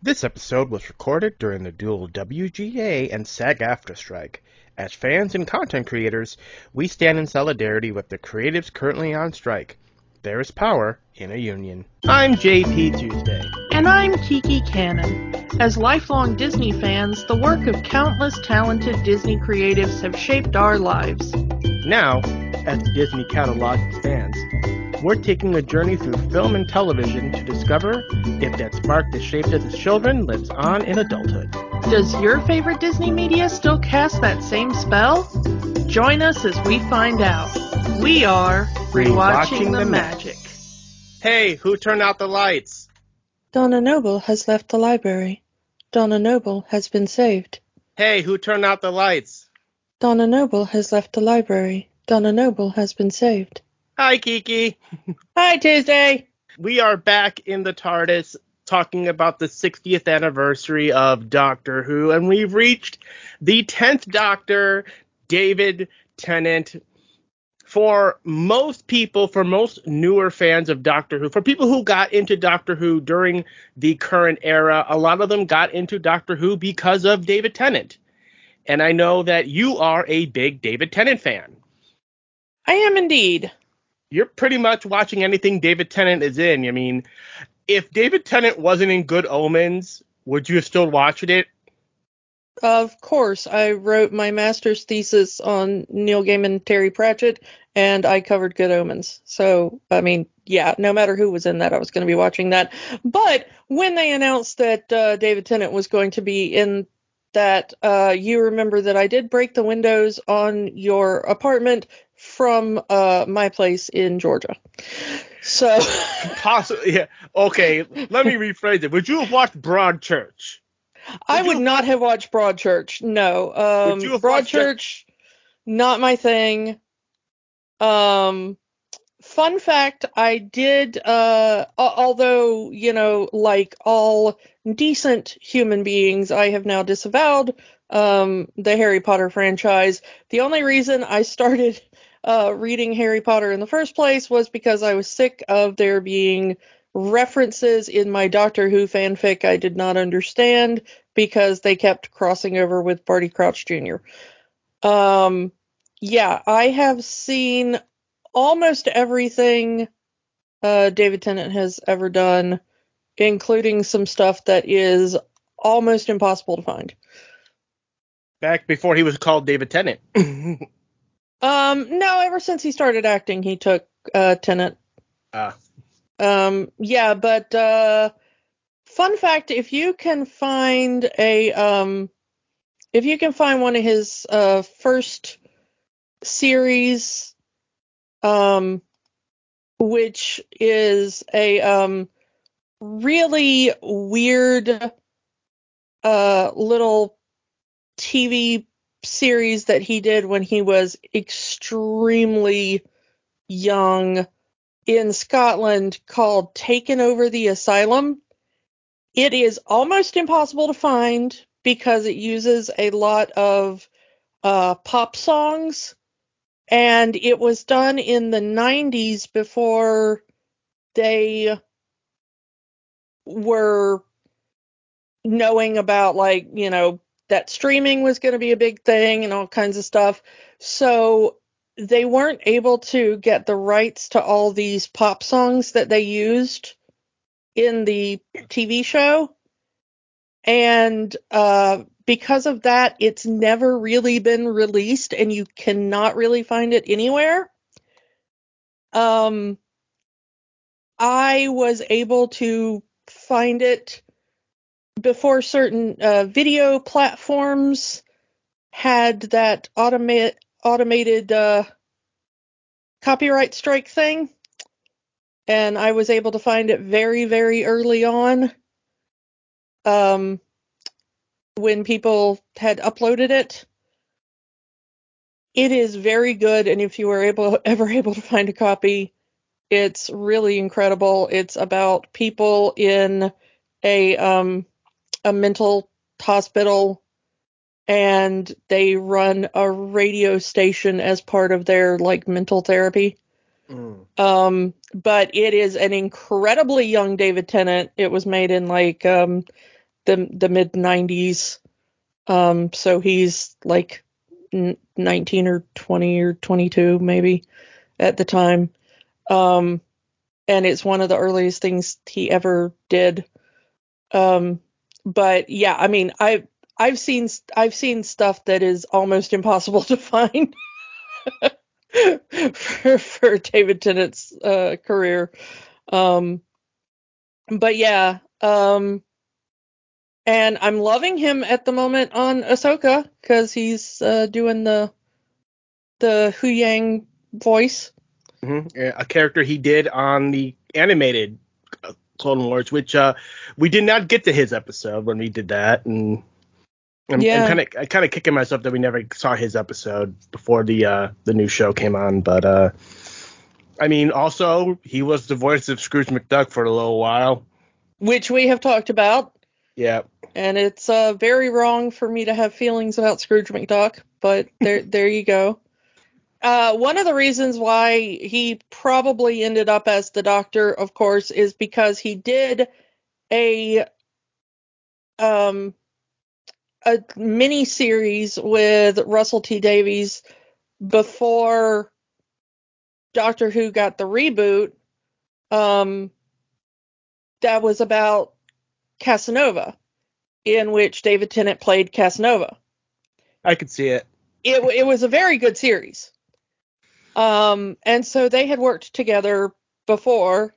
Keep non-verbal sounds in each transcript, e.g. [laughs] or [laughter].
This episode was recorded during the dual WGA and SAG AFTRA strike. As fans and content creators, we stand in solidarity with the creatives currently on strike. There is power in a union. I'm JP Tuesday. And I'm Kiki Cannon. As lifelong Disney fans, the work of countless talented Disney creatives have shaped our lives. Now, as the Disney catalog expands, we're taking a journey through film and television to discover if that spark that shaped us as children lives on in adulthood. Does your favorite Disney media still cast that same spell? Join us as we find out. We are Rewatching the Magic. Hey, who turned out the lights? Donna Noble has left the library. Donna Noble has been saved. Hey, who turned out the lights? Donna Noble has left the library. Donna Noble has been saved. Hi, Kiki. Hi, Tuesday. We are back in the TARDIS talking about the 60th anniversary of Doctor Who, and we've reached the 10th Doctor, David Tennant. For most people, for most newer fans of Doctor Who, for people who got into Doctor Who during the current era, a lot of them got into Doctor Who because of David Tennant. And I know that you are a big David Tennant fan. I am indeed you're pretty much watching anything David Tennant is in. I mean, if David Tennant wasn't in Good Omens, would you have still watched it? Of course. I wrote my master's thesis on Neil Gaiman, Terry Pratchett, and I covered Good Omens. So, I mean, yeah, no matter who was in that, I was going to be watching that. But when they announced that uh, David Tennant was going to be in that, uh, you remember that I did break the windows on your apartment from uh, my place in Georgia. So [laughs] possibly, yeah. Okay, let me rephrase it. Would you have watched Broadchurch? Would I would not have watched Broadchurch. No, um, Broadchurch, not my thing. Um, fun fact: I did. Uh, although you know, like all decent human beings, I have now disavowed um, the Harry Potter franchise. The only reason I started uh, reading Harry Potter in the first place was because I was sick of there being references in my Doctor Who fanfic I did not understand because they kept crossing over with Barty Crouch Jr. Um, yeah, I have seen almost everything uh, David Tennant has ever done, including some stuff that is almost impossible to find. Back before he was called David Tennant. [laughs] Um, no, ever since he started acting, he took uh Tennant. Ah. Um, yeah, but uh, fun fact: if you can find a um, if you can find one of his uh first series, um, which is a um really weird uh little TV series that he did when he was extremely young in Scotland called Taken Over the Asylum. It is almost impossible to find because it uses a lot of uh, pop songs, and it was done in the 90s before they were knowing about like you know that streaming was going to be a big thing and all kinds of stuff. So they weren't able to get the rights to all these pop songs that they used in the TV show. And uh, because of that, it's never really been released and you cannot really find it anywhere. Um, I was able to find it before certain uh, video platforms had that automate, automated uh, copyright strike thing, and I was able to find it very, very early on um, when people had uploaded it. It is very good, and if you were able [laughs] ever able to find a copy, it's really incredible. It's about people in a um, a mental hospital and they run a radio station as part of their like mental therapy. Mm. Um, but it is an incredibly young David Tennant. It was made in like um, the the mid 90s. Um, so he's like 19 or 20 or 22 maybe at the time. Um, and it's one of the earliest things he ever did. Um, but yeah, I mean, I I've seen I've seen stuff that is almost impossible [laughs] to find for, for David Tennant's uh, career. Um, but yeah, um, and I'm loving him at the moment on Ahsoka because he's uh, doing the the Huyang voice. Mm-hmm. A character he did on the animated Clone Wars, which uh, we did not get to his episode when we did that, and I'm, kind of kind of kicking myself that we never saw his episode before the uh, the new show came on. But uh, I mean, also he was the voice of Scrooge McDuck for a little while, which we have talked about. Yeah. And it's uh, very wrong for me to have feelings about Scrooge McDuck, but there there you go. Uh, one of the reasons why he probably ended up as the Doctor, of course, is because he did a um a mini series with Russell T Davies before Doctor Who got the reboot. Um, that was about Casanova, in which David Tennant played Casanova. I could see it. It it was a very good series. Um, and so they had worked together before,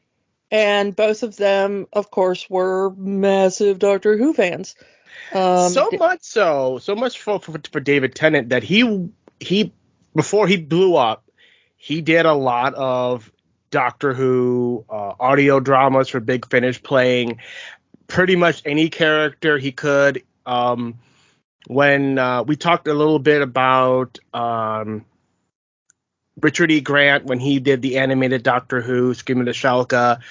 and both of them, of course, were massive Doctor Who fans. Um, so much so, so much for, for, for David Tennant that he he before he blew up, he did a lot of Doctor Who uh, audio dramas for Big Finish, playing pretty much any character he could. Um, when uh, we talked a little bit about um, Richard E. Grant when he did the animated Doctor Who, Scream of the Shalka,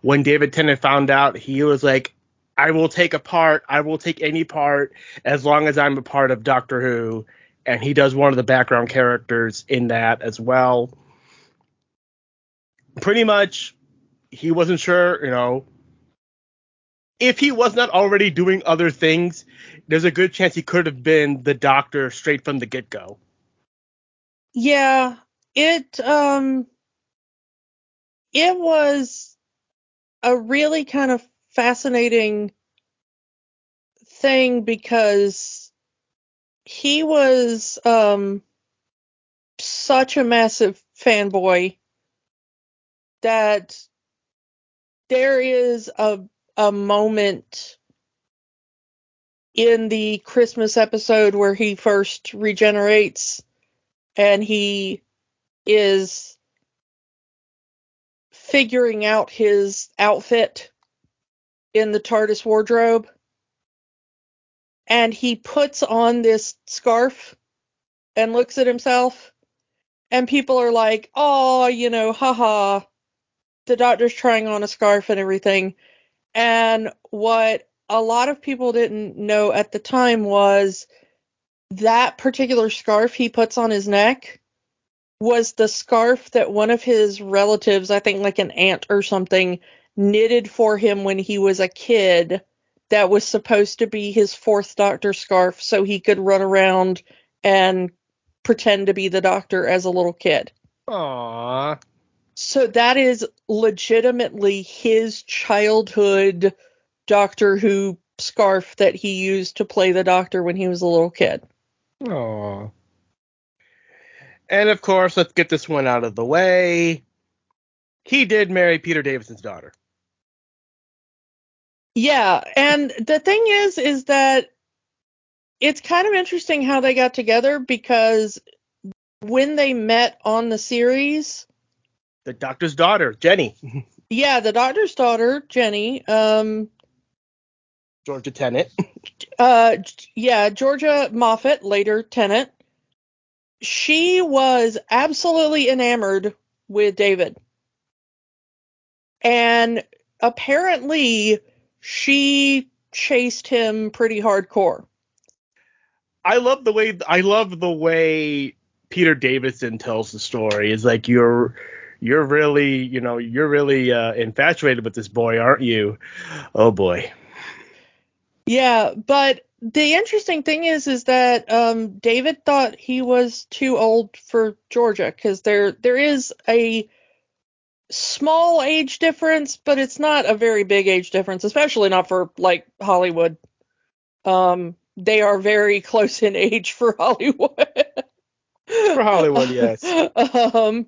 when David Tennant found out, he was like, I will take a part. I will take any part as long as I'm a part of Doctor Who. And he does one of the background characters in that as well. Pretty much, he wasn't sure, you know, if he was not already doing other things, there's a good chance he could have been the Doctor straight from the get go. Yeah, it um, it was a really kind of fascinating thing because he was um such a massive fanboy that there is a a moment in the Christmas episode where he first regenerates and he is figuring out his outfit in the TARDIS wardrobe. And he puts on this scarf and looks at himself. And people are like, oh, you know, haha, the doctor's trying on a scarf and everything. And what a lot of people didn't know at the time was that particular scarf he puts on his neck was the scarf that one of his relatives, I think like an aunt or something, knitted for him when he was a kid that was supposed to be his fourth doctor scarf so he could run around and pretend to be the doctor as a little kid. Aww. So that is legitimately his childhood Doctor Who scarf that he used to play the doctor when he was a little kid. Aww. And of course, let's get this one out of the way. He did marry Peter Davison's daughter. Yeah, and the thing is, is that it's kind of interesting how they got together because when they met on the series, the doctor's daughter, Jenny. [laughs] yeah, the doctor's daughter, Jenny. Um, Georgia Tennant. uh, yeah, Georgia Moffat, later Tennant she was absolutely enamored with David. And apparently she chased him pretty hardcore. I love the way I love the way Peter Davison tells the story. It's like you're you're really, you know, you're really uh, infatuated with this boy, aren't you? Oh boy. Yeah, but the interesting thing is, is that um, David thought he was too old for Georgia because there there is a small age difference, but it's not a very big age difference, especially not for like Hollywood. Um, they are very [laughs] close in age for Hollywood. for Hollywood, yes. [laughs] Um,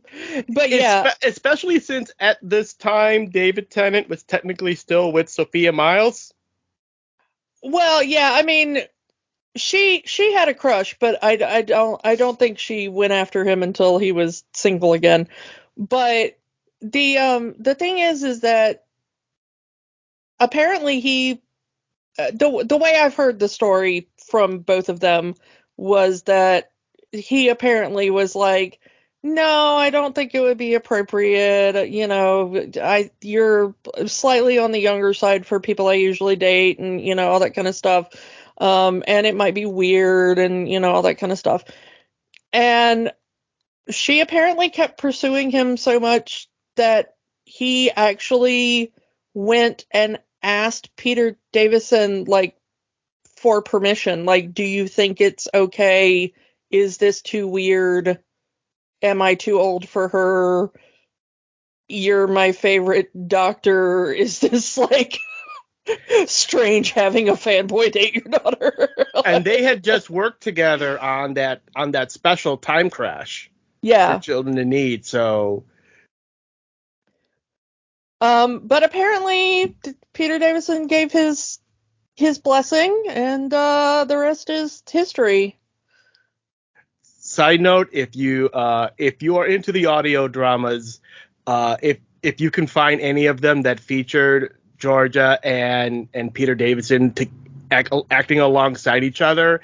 but yeah, Espe- especially since at this time David Tennant was technically still with Sophia Myles. Well, yeah, I mean, she she had a crush, but I, I don't I don't think she went after him until he was single again. But the um the thing is is that apparently he uh, the the way I've heard the story from both of them was that he apparently was like no, I don't think it would be appropriate. You know, I you're slightly on the younger side for people I usually date, and you know all that kind of stuff. Um, and it might be weird, and you know all that kind of stuff. And she apparently kept pursuing him so much that he actually went and asked Peter Davison like for permission. Like, do you think it's okay? Is this too weird? Am I too old for her? You're my favorite doctor. Is this [laughs] like strange having a fanboy date your daughter? [laughs] and they had just worked together on that on that special time crash. Yeah. For children in need. So um, but apparently Peter Davison gave his his blessing, and uh, the rest is history. Side note: If you uh, if you are into the audio dramas, uh, if if you can find any of them that featured Georgia and and Peter Davidson to act, acting alongside each other,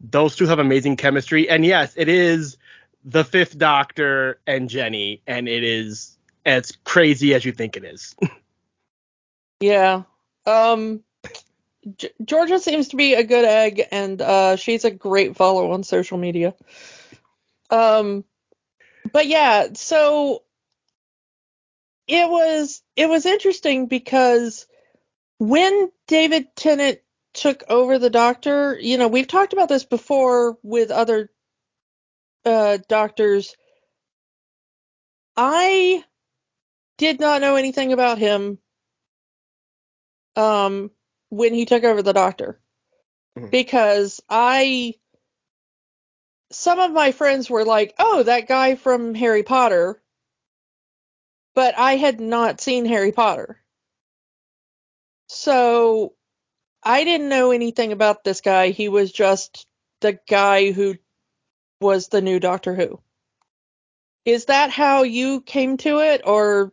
those two have amazing chemistry. And yes, it is the Fifth Doctor and Jenny, and it is as crazy as you think it is. [laughs] yeah. Um. Georgia seems to be a good egg, and uh, she's a great follow on social media. Um, but yeah, so it was it was interesting because when David Tennant took over the Doctor, you know, we've talked about this before with other uh, doctors. I did not know anything about him um, when he took over the doctor mm-hmm. because I some of my friends were like, "Oh, that guy from Harry Potter," but I had not seen Harry Potter, so I didn't know anything about this guy. He was just the guy who was the new Doctor Who. Is that how you came to it, or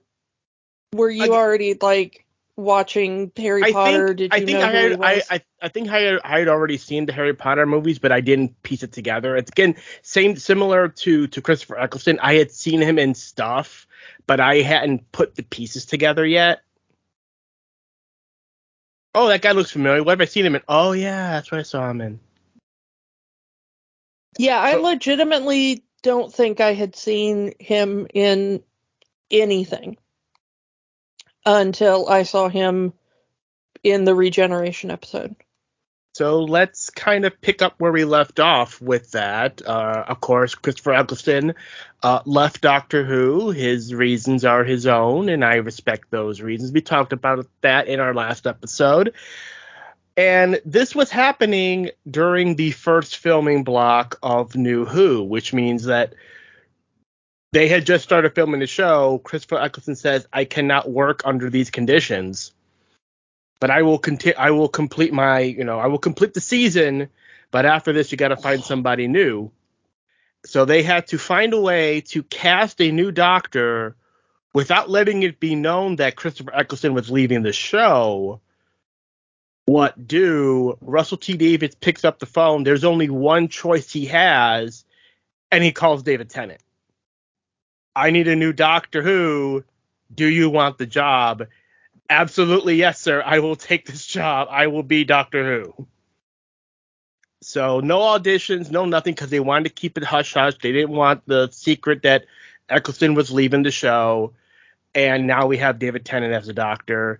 were you I, already like watching Harry I Potter? Think, Did you I think know I had, I, I, I think I had, I had already seen the Harry Potter movies, but I didn't piece it together. It's again same similar to to Christopher Eccleston. I had seen him in stuff, but I hadn't put the pieces together yet. Oh, that guy looks familiar. What have I seen him in? Oh yeah, that's what I saw him in. Yeah, I legitimately don't think I had seen him in anything until I saw him in the regeneration episode. So let's kind of pick up where we left off with that. Uh, of course, Christopher Eccleston uh, left Doctor Who. His reasons are his own, and I respect those reasons. We talked about that in our last episode. And this was happening during the first filming block of New Who, which means that they had just started filming the show. Christopher Eccleston says, "I cannot work under these conditions, but I will continue. I will complete my, you know, I will complete the season. But after this, you got to find somebody new." So they had to find a way to cast a new Doctor without letting it be known that Christopher Eccleston was leaving the show. What do? Russell T Davies picks up the phone. There's only one choice he has, and he calls David Tennant I need a new Doctor Who. Do you want the job? Absolutely, yes, sir. I will take this job. I will be Doctor Who. So no auditions, no nothing, because they wanted to keep it hush hush. They didn't want the secret that Eccleston was leaving the show, and now we have David Tennant as a doctor.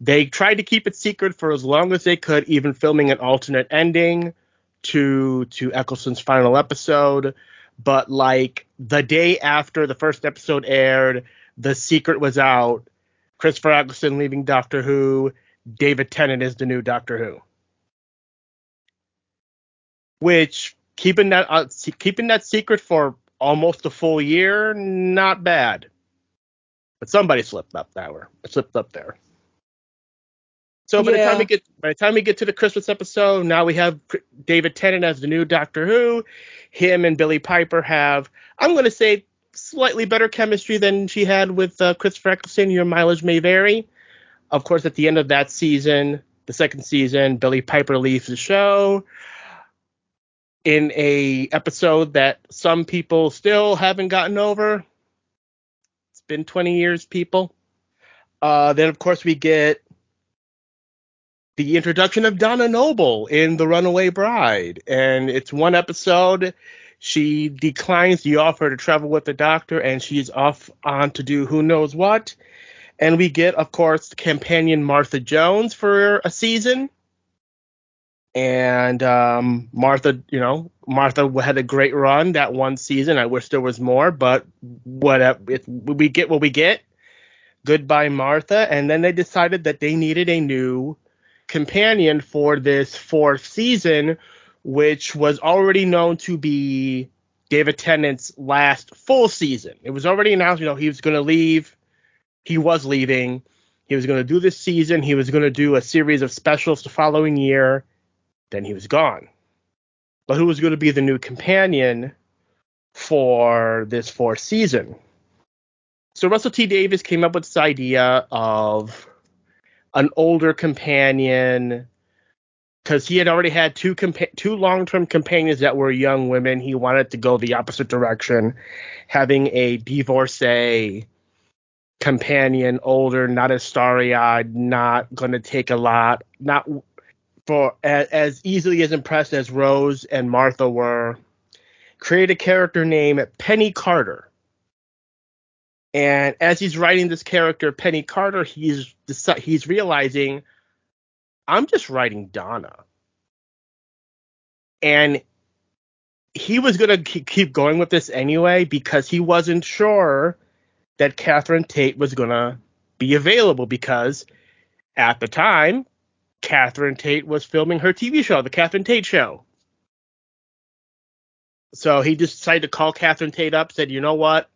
They tried to keep it secret for as long as they could, even filming an alternate ending to to Eccleston's final episode. But like the day after the first episode aired, the secret was out. Christopher Eccleston leaving Doctor Who. David Tennant is the new Doctor Who. Which keeping that uh, keeping that secret for almost a full year, not bad. But somebody slipped up there. Slipped up there. So by yeah. the time we get by the time we get to the Christmas episode, now we have David Tennant as the new Doctor Who. Him and Billie Piper have, I'm going to say, slightly better chemistry than she had with uh, Christopher Eccleston. Your mileage may vary. Of course, at the end of that season, the second season, Billie Piper leaves the show in a episode that some people still haven't gotten over. It's been 20 years, people. Uh, then, of course, we get the introduction of Donna Noble in The Runaway Bride. And it's one episode. She declines the offer to travel with the doctor, and she's off on to do who knows what. And we get, of course, the companion Martha Jones for a season. And um, Martha, you know, Martha had a great run that one season. I wish there was more, but what we get what we get. Goodbye, Martha. And then they decided that they needed a new companion for this fourth season, which was already known to be David Tennant's last full season. It was already announced, you know, he was going to leave. He was leaving. He was going to do this season. He was going to do a series of specials the following year. Then he was gone. But who was going to be the new companion for this fourth season? So Russell T Davies came up with this idea of an older companion because he had already had two compa- two long-term companions that were young women. He wanted to go the opposite direction, having a divorcee companion, older, not as starry-eyed, not going to take a lot, not for as, as easily as impressed as Rose and Martha were. Create a character named Penny Carter. And as he's writing this character, Penny Carter, he's he's realizing I'm just writing Donna. And he was going to keep going with this anyway because he wasn't sure that Catherine Tate was going to be available because at the time, Catherine Tate was filming her TV show, The Catherine Tate Show. So he just decided to call Catherine Tate up, said, you know what?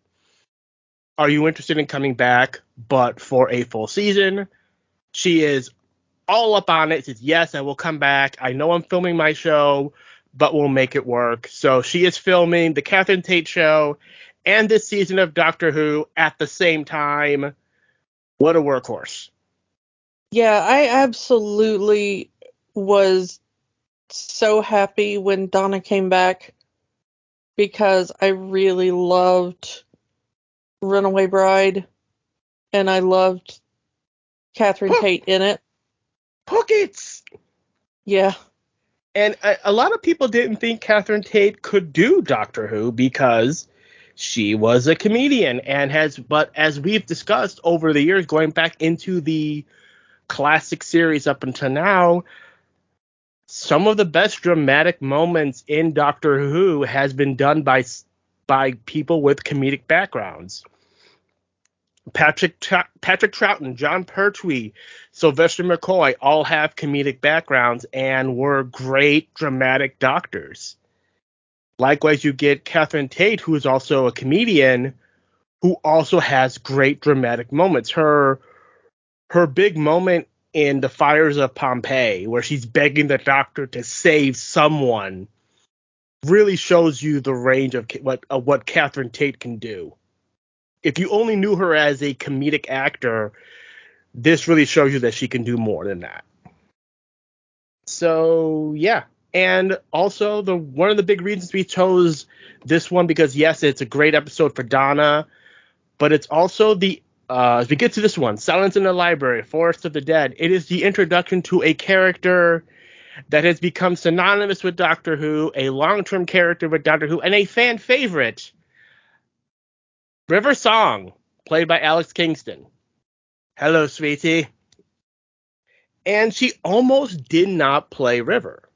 Are you interested in coming back, but for a full season? She is all up on it. Says, yes, I will come back. I know I'm filming my show, but we'll make it work. So she is filming the Catherine Tate show and this season of Doctor Who at the same time. What a workhorse. Yeah, I absolutely was so happy when Donna came back because I really loved Runaway Bride, and I loved Catherine Tate in it. Pockets. Yeah. And a, a, lot of people didn't think Catherine Tate could do Doctor Who because she was a comedian and has, but as we've discussed over the years, going back into the classic series up until now, some of the best dramatic moments in Doctor Who has been done by by people with comedic backgrounds. Patrick Patrick Troughton, Jon Pertwee, Sylvester McCoy all have comedic backgrounds and were great dramatic doctors. Likewise, you get Catherine Tate, who is also a comedian, who also has great dramatic moments. Her her big moment in the fires of Pompeii, where she's begging the doctor to save someone, really shows you the range of what of what Catherine Tate can do. If you only knew her as a comedic actor, this really shows you that she can do more than that. So yeah, and also the one of the big reasons we chose this one because yes, it's a great episode for Donna, but it's also the uh, as we get to this one, Silence in the Library, Forest of the Dead. It is the introduction to a character that has become synonymous with Doctor Who, a long term character with Doctor Who, and a fan favorite. River Song, played by Alex Kingston. Hello, sweetie. And she almost did not play River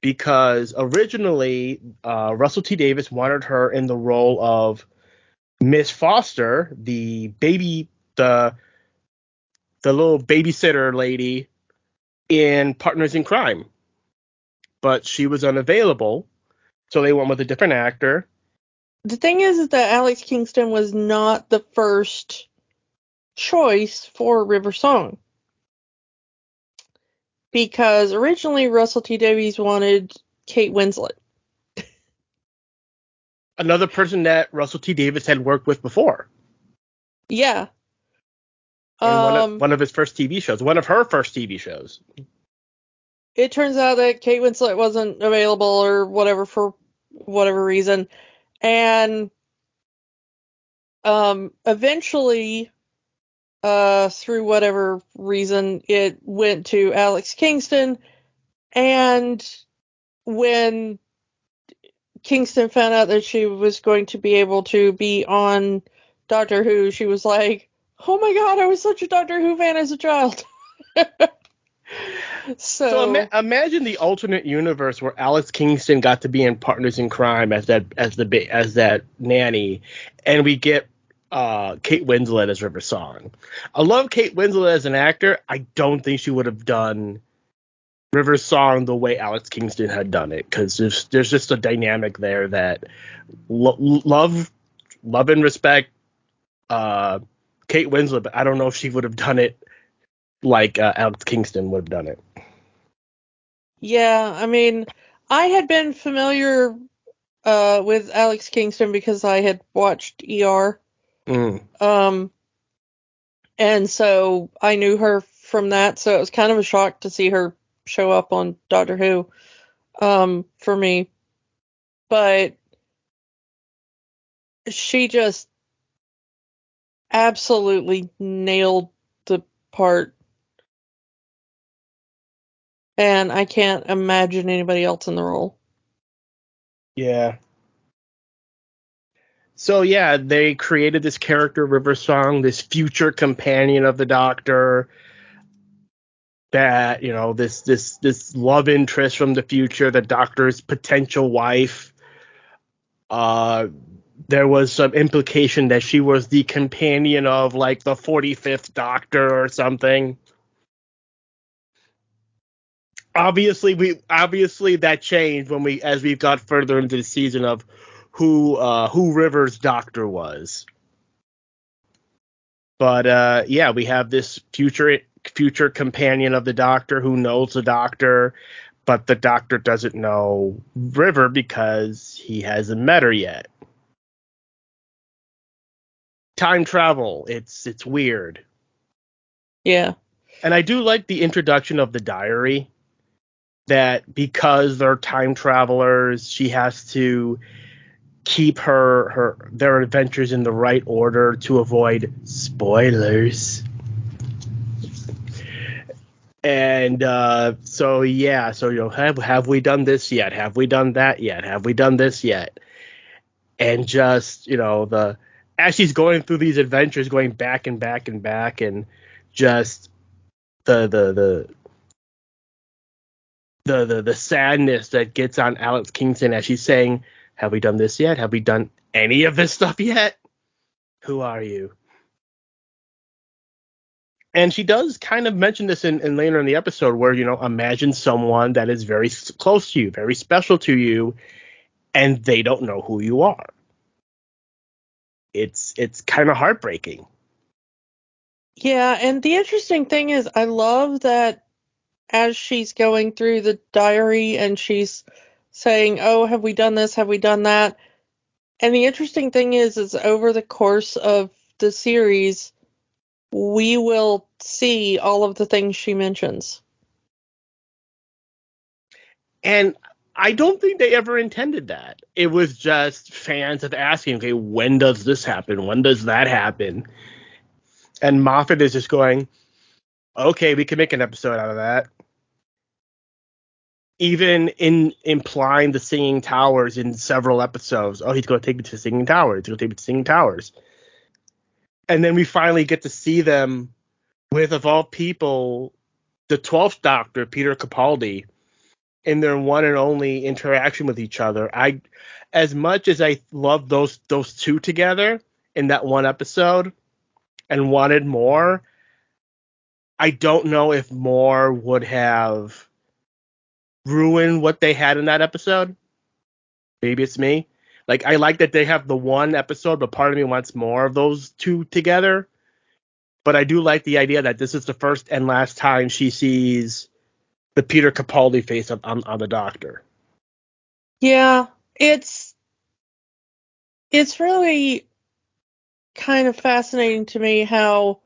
because originally uh, Russell T Davies wanted her in the role of Miss Foster, the baby, the the little babysitter lady in Partners in Crime, but she was unavailable, so they went with a different actor. The thing is, is that Alex Kingston was not the first choice for River Song because originally Russell T Davies wanted Kate Winslet. Another person that Russell T Davies had worked with before. Yeah. Um, one, of, um, one of his first TV shows, one of her first TV shows. It turns out that Kate Winslet wasn't available or whatever for whatever reason. And um, eventually uh, through whatever reason, it went to Alex Kingston. And when Kingston found out that she was going to be able to be on Doctor Who, she was like, "Oh my god, I was such a Doctor Who fan as a child." [laughs] so, so ima- imagine the alternate universe where Alex Kingston got to be in Partners in Crime as that as the as that nanny, and we get uh, Kate Winslet as River Song. I love Kate Winslet as an actor. I don't think she would have done River Song the way Alex Kingston had done it because there's there's just a dynamic there that lo- love love and respect uh, Kate Winslet, but I don't know if she would have done it like uh, Alex Kingston would have done it. Yeah, I mean, I had been familiar uh, with Alex Kingston because I had watched ER Mm. Um, and so I knew her from that, so it was kind of a shock to see her show up on Doctor Who um, for me. But she just absolutely nailed the part. And I can't imagine anybody else in the role. Yeah. So yeah, they created this character River Song, this future companion of the Doctor. That you know, this this this love interest from the future, the Doctor's potential wife. Uh, there was some implication that she was the companion of like the 45th Doctor or something. Obviously, we obviously that changed when we as we got further into the season of who uh, who Rivers' doctor was. But uh, yeah, we have this future future companion of the doctor who knows the doctor, but the doctor doesn't know River because he hasn't met her yet. Time travel, it's it's weird. Yeah. And I do like the introduction of the diary that because they're time travelers, she has to keep her her their adventures in the right order to avoid spoilers. And uh, so yeah, so you know, have have we done this yet? Have we done that yet? Have we done this yet? And just you know the as she's going through these adventures, going back and back and back, and just the the the the the, the sadness that gets on Alex Kingston as she's saying, have we done this yet? Have we done any of this stuff yet? Who are you? And she does kind of mention this in, in later in the episode where, you know, imagine someone that is very close to you, very special to you, and they don't know who you are. It's it's kind of heartbreaking. Yeah, and the interesting thing is I love that as she's going through the diary and she's saying, "Oh, have we done this? Have we done that?" And the interesting thing is, is over the course of the series, we will see all of the things she mentions. And I don't think they ever intended that. It was just fans of asking, okay, when does this happen? When does that happen? And Moffat is just going, okay, we can make an episode out of that even in implying the singing towers in several episodes. Oh, he's going to take me to the singing towers. He's going to take me to singing towers. And then we finally get to see them with, of all people, the 12th Doctor, Peter Capaldi, in their one and only interaction with each other. I as much as I love those those two together in that one episode and wanted more, I don't know if more would have ruined what they had in that episode. Maybe it's me. Like I like that they have the one episode, but part of me wants more of those two together. But I do like the idea that this is the first and last time she sees the Peter Capaldi face on, on, on the Doctor. Yeah, it's it's really kind of fascinating to me how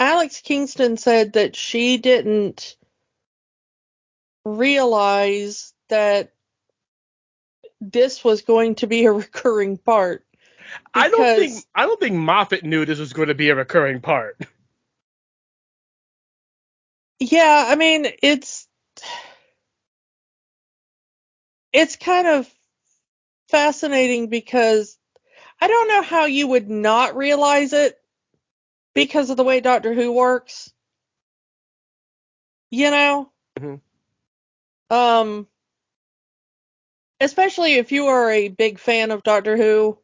Alex Kingston said that she didn't realize that this was going to be a [laughs] recurring part. I don't think I don't think Moffat knew this was going to be a recurring part. [laughs] Yeah, I mean it's it's kind of fascinating because I don't know how you would not realize it because of the way Doctor Who works. You know? Mm-hmm. Um especially if you are a big fan of Doctor Who.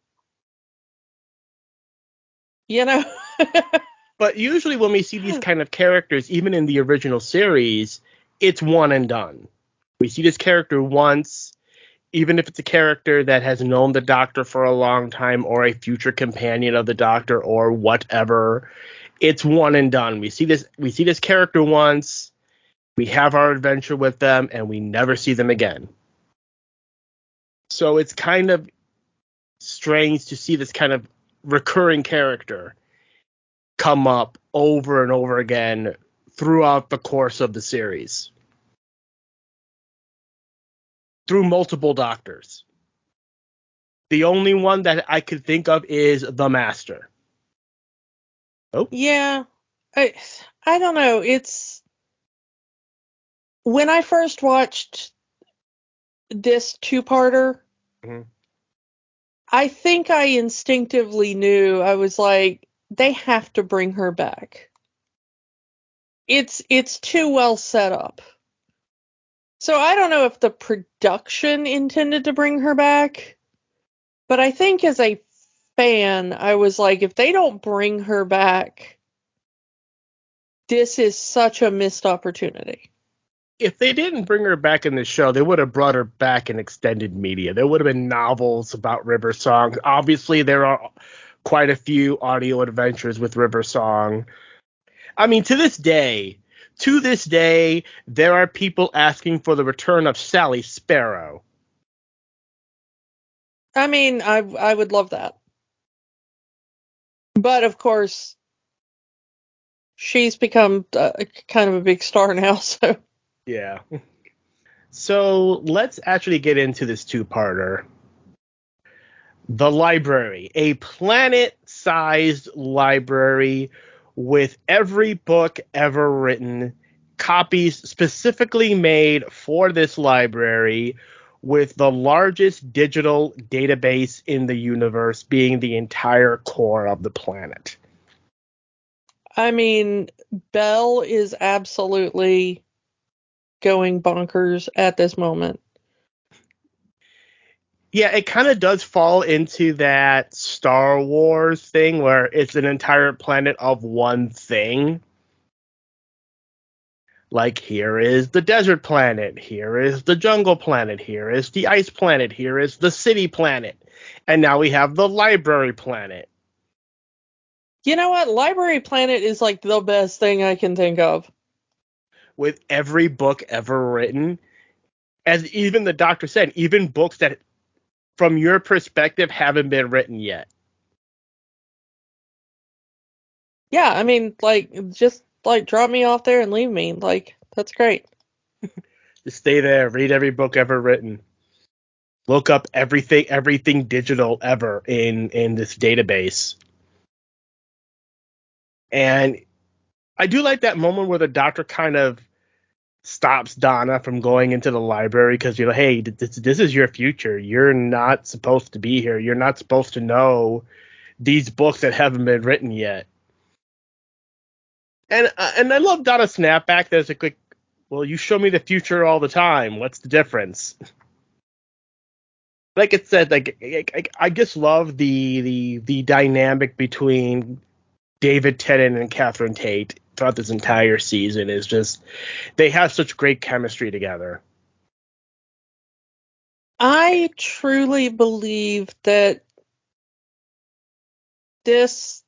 You know? [laughs] but usually when we see these kind of characters, even in the original series, it's one and done. We see this character once, even if it's a character that has known the Doctor for a long time or a future companion of the Doctor or whatever, it's one and done. We see this we see this character once, we have our adventure with them, and we never see them again. So it's kind of strange to see this kind of recurring character come up over and over again throughout the course of the series through multiple doctors. The only one that I could think of is the Master. Oh. Yeah. I I don't know. It's when I first watched this two-parter, mm-hmm. I think I instinctively knew I was like, they have to bring her back. It's it's too well set up. So I don't know if the production intended to bring her back, but I think as a fan, I was like, if they don't bring her back, this is such a missed opportunity if they didn't bring her back in the show, they would have brought her back in extended media. There would have been novels about River Song. Obviously, there are quite a few audio adventures with River Song. I mean, to this day, to this day, there are people asking for the return of Sally Sparrow. I mean, I I would love that. But of course, she's become uh, kind of a big star [laughs] now, so yeah. So let's actually get into this two parter. The library, a planet sized library with every book ever written, copies specifically made for this library, with the largest digital database in the universe being the entire core of the planet. I mean, Belle is absolutely going bonkers at this moment. Yeah, it kind of does fall into that Star Wars thing where it's an entire planet of one thing. Like, here is the desert planet, here is the jungle planet, here is the ice planet, here is the city planet, and now we have the library planet. You know what? Library Planet is like the best thing I can think of with every book ever written. As even the doctor said, even books that, from your perspective, haven't been written yet. Yeah, I mean, like, just like drop me off there and leave me. Like, that's great. [laughs] just stay there, read every book ever written. Look up everything, everything digital ever in in this database. And I do like that moment where the doctor kind of stops Donna from going into the library because you're like, hey, this, this is your future. You're not supposed to be here. You're not supposed to know these books that haven't been written yet. And uh, and I love Donna snapback. There's a quick, well, you show me the future all the time. What's the difference? [laughs] like it said, like I, I just love the the the dynamic between David Tennant and Catherine Tate throughout this entire season is just they have such great chemistry together. I truly believe that this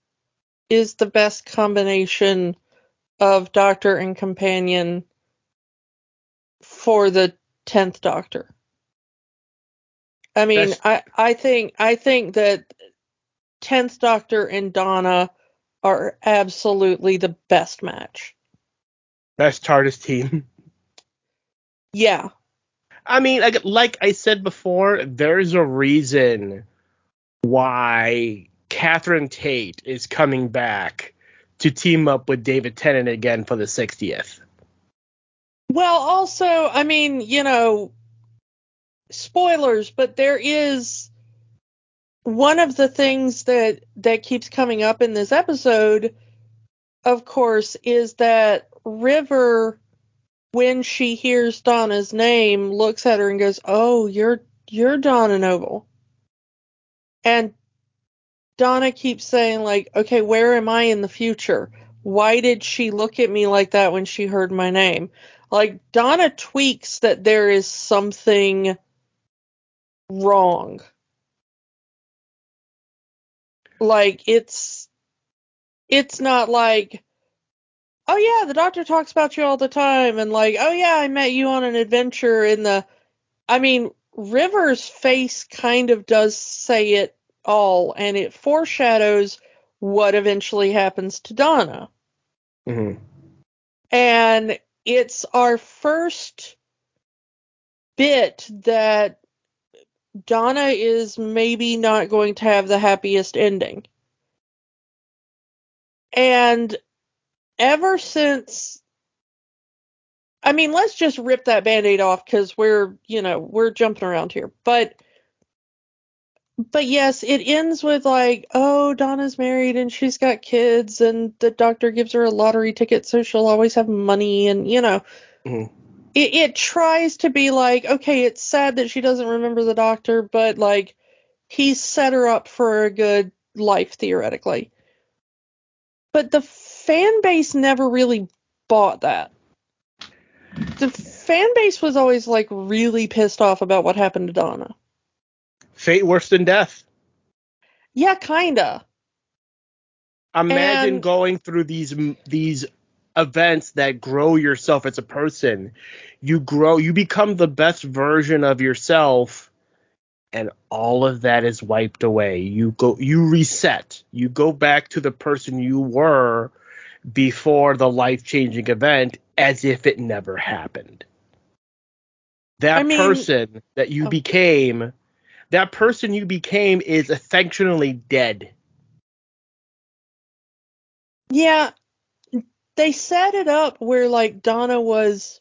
is the best combination of Doctor and Companion for the tenth Doctor. I mean, I I think I think that tenth Doctor and Donna are absolutely the best match. Best TARDIS team. [laughs] Yeah. I mean, like, like I said before, there's a reason why Catherine Tate is coming back to team up with David Tennant again for the 60th. Well, also, I mean, you know, spoilers, but there is one of the things that that keeps coming up in this episode, of course, is that River when she hears Donna's name looks at her and goes, "Oh, you're you're Donna Noble." And Donna keeps saying like, "Okay, where am I in the future? Why did she look at me like that when she heard my name?" Like Donna tweaks that there is something wrong. Like it's it's not like oh yeah, the doctor talks about you all the time and like, oh yeah, I met you on an adventure in the I mean, River's face kind of does say it all and it foreshadows what eventually happens to Donna. Mm-hmm. And it's our first bit that Donna is maybe not going to have the happiest ending. And ever since I mean, let's just rip that band-aid off cuz we're, you know, we're jumping around here. But but yes, it ends with like, oh, Donna's married and she's got kids and the doctor gives her a lottery ticket so she'll always have money and, you know, mm-hmm it, it tries to be like, okay, it's sad that she doesn't remember the doctor, but like he set her up for a good life theoretically. But the fan base never really bought that. The fan base was always like really pissed off about what happened to Donna. Fate worse than death. Yeah, kinda. Imagine and, going through these these events that grow yourself as a person. You grow, you become the best version of yourself and all of that is wiped away. You go you reset. You go back to the person you were before the life-changing event as if it never happened. That I mean, person that you oh. became, that person you became is affectionately dead. Yeah, they set it up where like Donna was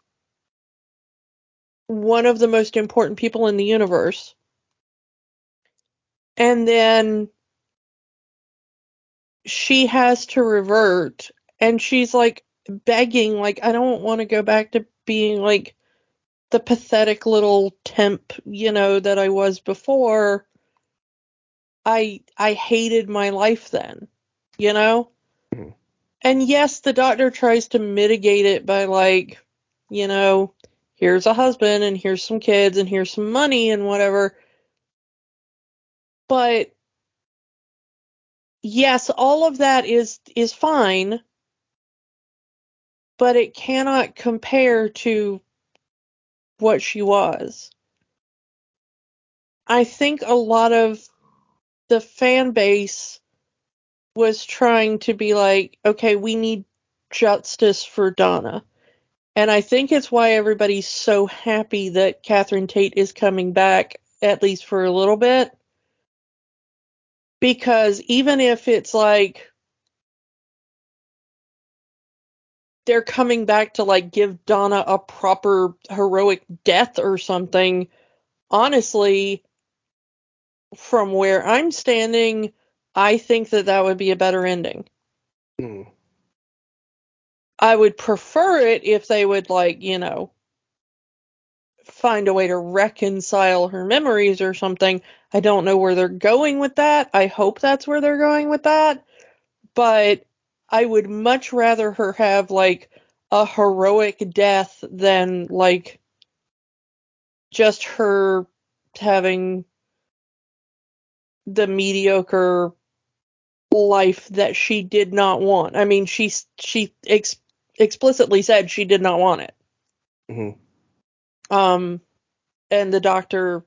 one of the most important people in the universe. And then she has to revert and she's like begging like I don't want to go back to being like the pathetic little temp, you know, that I was before. I I hated my life then, you know? Mm-hmm. And yes, the doctor tries to mitigate it by like, you know, here's a husband and here's some kids and here's some money and whatever. But yes, all of that is is fine, but it cannot compare to what she was. I think a lot of the fan base was trying to be like, okay, we need justice for Donna. And I think it's why everybody's so happy that Catherine Tate is coming back, at least for a little bit. Because even if it's like they're coming back to like give Donna a proper heroic death or something, honestly, from where I'm standing, I think that that would be a better ending. Hmm. I would prefer it if they would like, you know, find a way to reconcile her memories or something. I don't know where they're going with that. I hope that's where they're going with that. But I would much rather her have like a heroic death than like just her having the mediocre life that she did not want. I mean, she she ex- explicitly said she did not want it. Mm-hmm. Um, and the doctor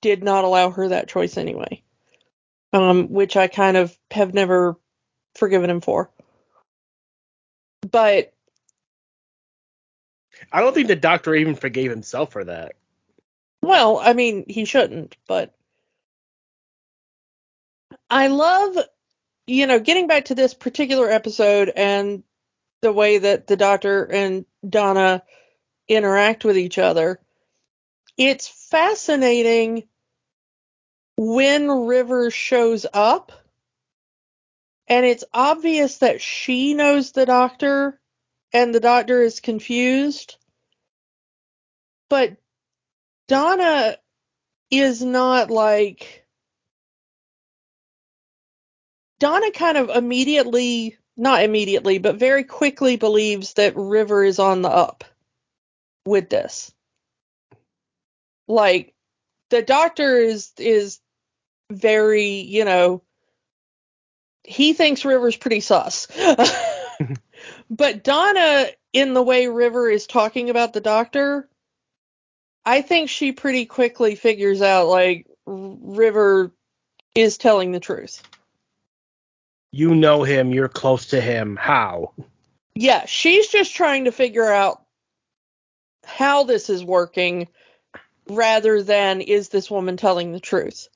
did not allow her that choice anyway. Um, which I kind of have never forgiven him for. But I don't think the doctor even forgave himself for that. Well, I mean, he shouldn't, but I love, you know, getting back to this particular episode and the way that the doctor and Donna interact with each other. It's fascinating when River shows up and it's obvious that she knows the doctor and the doctor is confused. But Donna is not like Donna kind of immediately not immediately, but very quickly believes that River is on the up with this. Like the doctor is is very, you know, he thinks River's pretty sus. [laughs] [laughs] but Donna in the way River is talking about the doctor, I think she pretty quickly figures out like River is telling the truth. You know him, you're close to him. How? Yeah, she's just trying to figure out how this is working rather than is this woman telling the truth.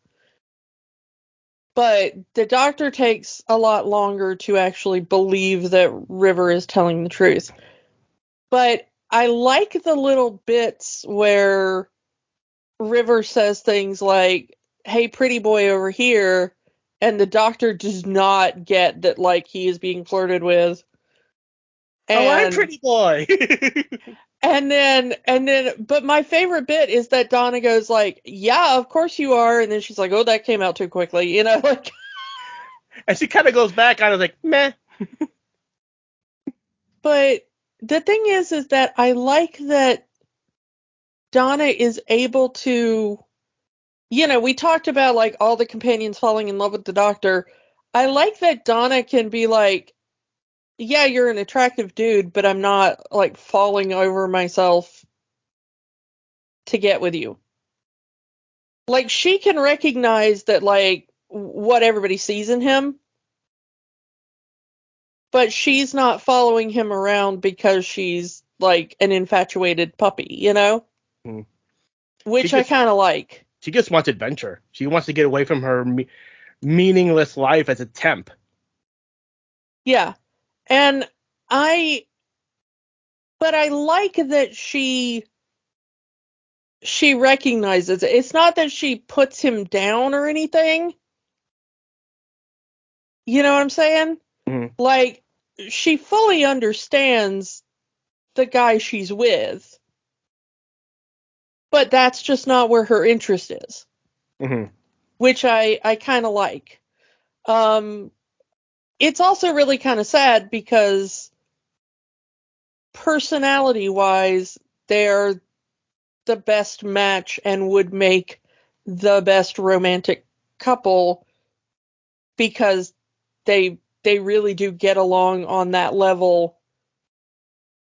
But the doctor takes a lot longer to actually believe that River is telling the truth. But I like the little bits where River says things like, "Hey, pretty boy over here," and the doctor does not get that like he is being flirted with. And, oh, I'm pretty boy. [laughs] and then and then but my favorite bit is that Donna goes like, "Yeah, of course you are," and then she's like, "Oh, that came out too quickly," you know, [laughs] like. and she kind of goes back, kind of like, meh. but the thing is, is that I like that Donna is able to, you know, we talked about like all the companions falling in love with the doctor. I like that Donna can be like, yeah, you're an attractive dude, but I'm not like falling over myself to get with you. Like she can recognize that like what everybody sees in him but she's not following him around because she's like an infatuated puppy, you know? Mm. Which just, I kind of like. She just wants adventure. She wants to get away from her me- meaningless life as a temp. Yeah. And I but I like that she she recognizes it. It's not that she puts him down or anything. You know what I'm saying? Mm-hmm. Like she fully understands the guy she's with, but that's just not where her interest is, mm-hmm. which I I kind of like. Um, it's also really kind of sad because personality wise, they're the best match and would make the best romantic couple because they they really do get along on that level.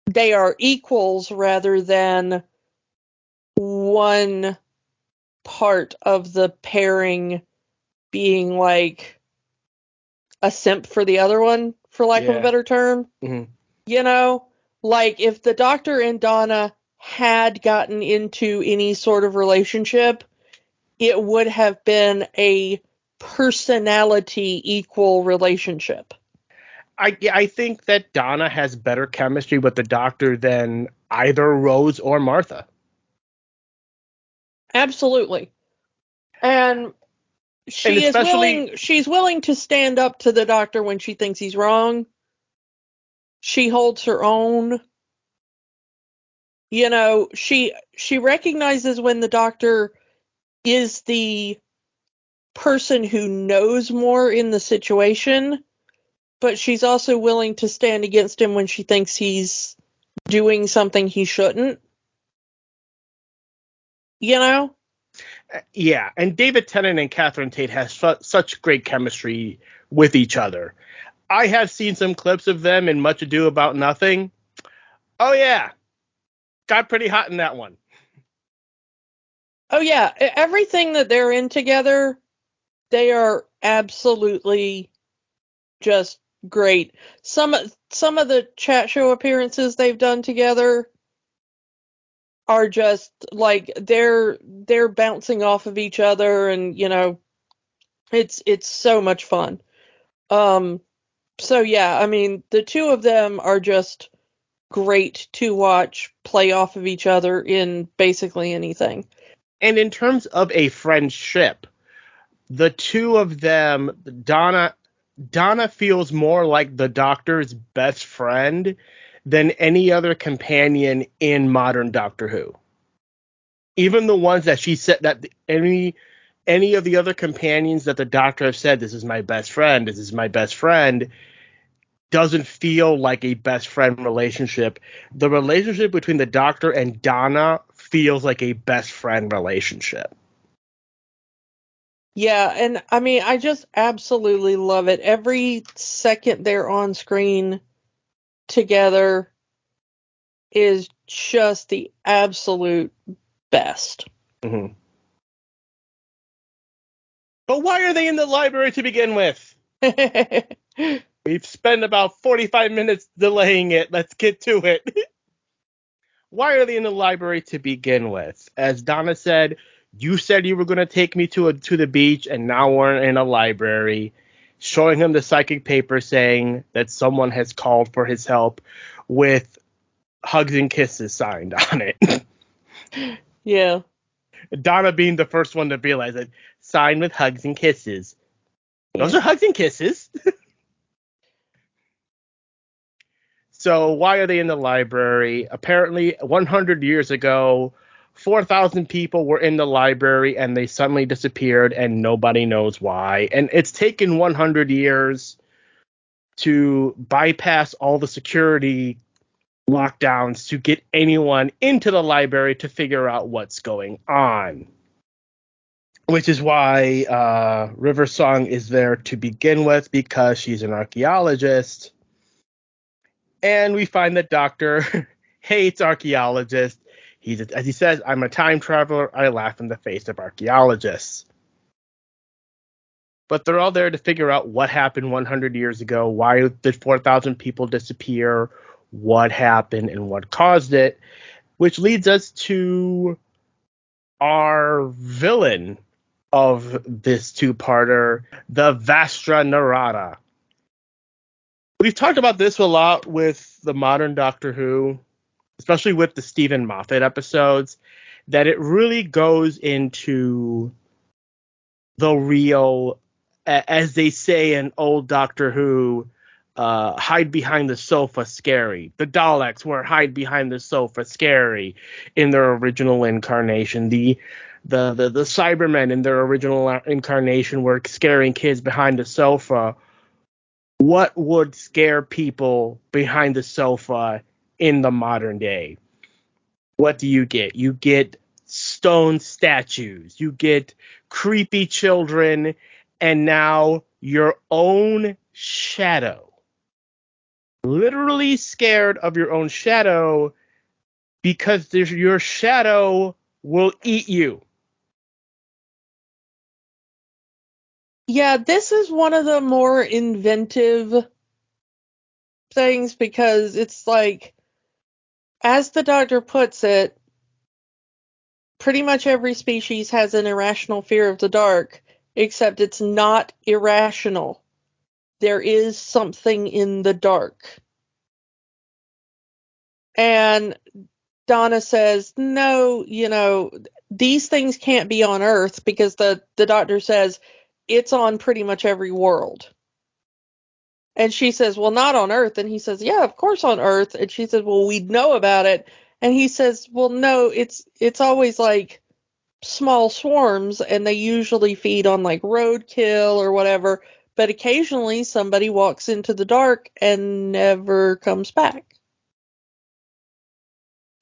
They are equals rather than one part of the pairing being like a simp for the other one, for lack yeah. of a better term. Mm-hmm. You know, like if the doctor and Donna had gotten into any sort of relationship, it would have been a personality equal relationship. I I think that Donna has better chemistry with the doctor than either Rose or Martha. Absolutely. And she and is willing she's willing to stand up to the doctor when she thinks he's wrong. she holds her own. You know, she she recognizes when the doctor is the person who knows more in the situation, but she's also willing to stand against him when she thinks he's doing something he shouldn't. You know? Uh, yeah, and David Tennant and Catherine Tate has su- such great chemistry with each other. I have seen some clips of them in Much Ado About Nothing. Oh yeah, got pretty hot in that one. Oh yeah, everything that they're in together, they are absolutely just great. Some some of the chat show appearances they've done together are just like they're they're bouncing off of each other and you know it's it's so much fun. Um so yeah, I mean the two of them are just great to watch play off of each other in basically anything. And in terms of a friendship, the two of them, Donna Donna feels more like the doctor's best friend than any other companion in modern Doctor Who. Even the ones that she said that any any of the other companions that the doctor have said this is my best friend, this is my best friend doesn't feel like a best friend relationship. The relationship between the doctor and Donna feels like a best friend relationship. Yeah, and I mean, I just absolutely love it. Every second they're on screen together is just the absolute best. Mm-hmm. But why are they in the library to begin with? [laughs] We've spent about 45 minutes delaying it. Let's get to it. [laughs] why are they in the library to begin with? As Donna said, you said you were going to take me to a, to the beach, and now we're in a library. Showing him the psychic paper saying that someone has called for his help with hugs and kisses signed on it. [laughs] yeah. Donna being the first one to realize it, signed with hugs and kisses. Those are hugs and kisses. [laughs] so why are they in the library? Apparently, 100 years ago, 4,000 people were in the library and they suddenly disappeared and nobody knows why. And it's taken 100 years to bypass all the security lockdowns to get anyone into the library to figure out what's going on. Which is why uh, River Song is there to begin with because she's an archaeologist. And we find that Doctor [laughs] hates archaeologists He's as he says, I'm a time traveler. I laugh in the face of archaeologists. But they're all there to figure out what happened 100 years ago. Why did 4,000 people disappear? What happened and what caused it? Which leads us to our villain of this two-parter, the Vashta Nerada. We've talked about this a lot with the modern Doctor Who especially with the Steven Moffat episodes, that it really goes into the real, as they say in old Doctor Who, uh, hide behind the sofa scary. The Daleks were hide behind the sofa scary in their original incarnation. The the the, the Cybermen in their original incarnation were scaring kids behind the sofa. What would scare people behind the sofa in the modern day. What do you get? You get stone statues, you get creepy children, and now your own shadow. Literally scared of your own shadow because your shadow will eat you. Yeah, this is one of the more inventive things because it's like as the doctor puts it, pretty much every species has an irrational fear of the dark, except it's not irrational. There is something in the dark. And Donna says, no, you know, these things can't be on Earth because the, the doctor says it's on pretty much every world. And she says, Well, not on Earth. And he says, Yeah, of course on Earth. And she says, Well, we'd know about it. And he says, Well, no, it's it's always like small swarms and they usually feed on like roadkill or whatever. But occasionally somebody walks into the dark and never comes back.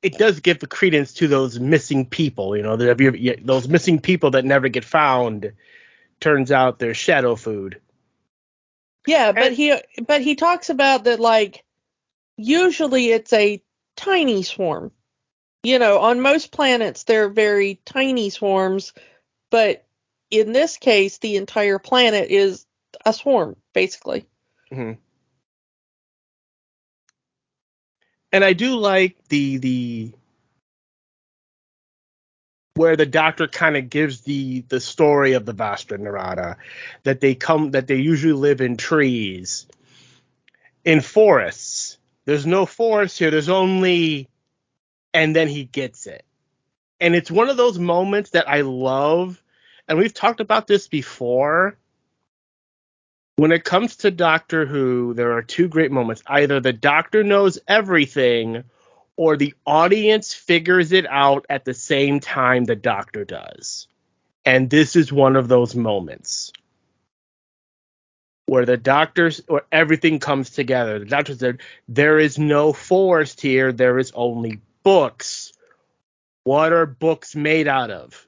It does give credence to those missing people, you know, those missing people that never get found. Turns out they're shadow food. Yeah, but he but he talks about that like usually it's a tiny swarm. You know, on most planets they're very tiny swarms, but in this case the entire planet is a swarm basically. Mm-hmm. And I do like the the where the doctor kind of gives the the story of the Vashta Nerada, that they come that they usually live in trees, in forests. There's no forest here. There's only, and then he gets it, and it's one of those moments that I love, and we've talked about this before. When it comes to Doctor Who, there are two great moments. Either the Doctor knows everything, or the audience figures it out at the same time the doctor does. And this is one of those moments where the doctors or everything comes together. The doctor said, There is no forest here, there is only books. What are books made out of?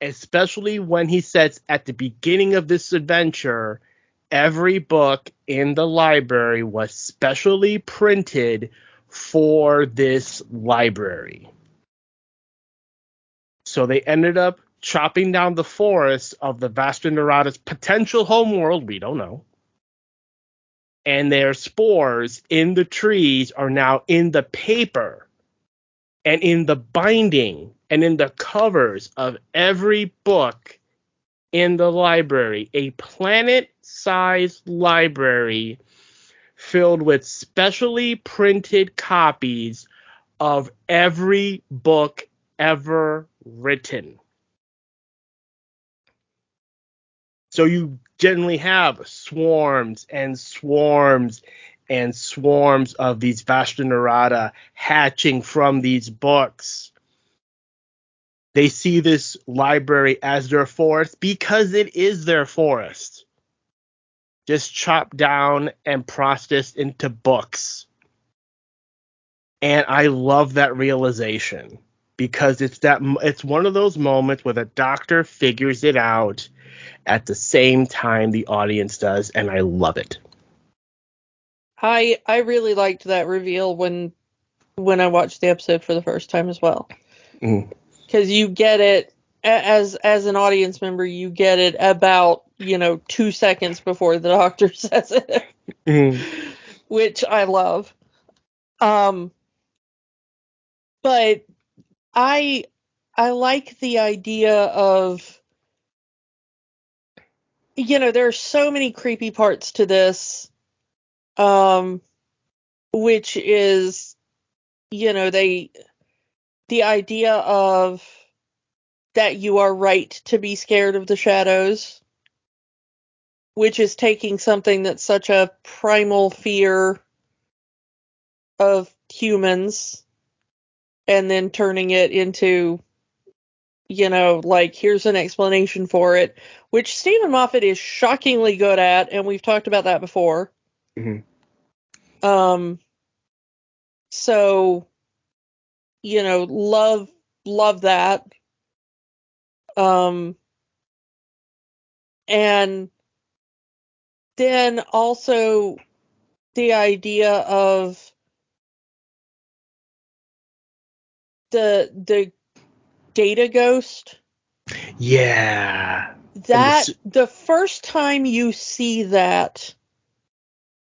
Especially when he says at the beginning of this adventure, every book in the library was specially printed for this library. So they ended up chopping down the forest of the Vashta Nerada's potential homeworld, we don't know. And their spores in the trees are now in the paper and in the binding and in the covers of every book in the library. A planet sized library filled with specially printed copies of every book ever written. So you generally have swarms and swarms and swarms of these Vashta Nerada hatching from these books. They see this library as their forest because it is their forest just chopped down and processed into books. And I love that realization because it's that it's one of those moments where the doctor figures it out at the same time the audience does and I love it. I I really liked that reveal when when I watched the episode for the first time as well. Mm. Cuz you get it as as an audience member you get it about you know, two seconds before the [laughs] doctor says it, mm-hmm. which I love. Um, but I I like the idea of you know there are so many creepy parts to this um which is you know they the idea of that you are right to be scared of the shadows which is taking something that's such a primal fear of humans and then turning it into you know like here's an explanation for it which Steven Moffat is shockingly good at and we've talked about that before mm-hmm. um so you know love love that um and then also the idea of the the data ghost. Yeah. That the, the first time you see that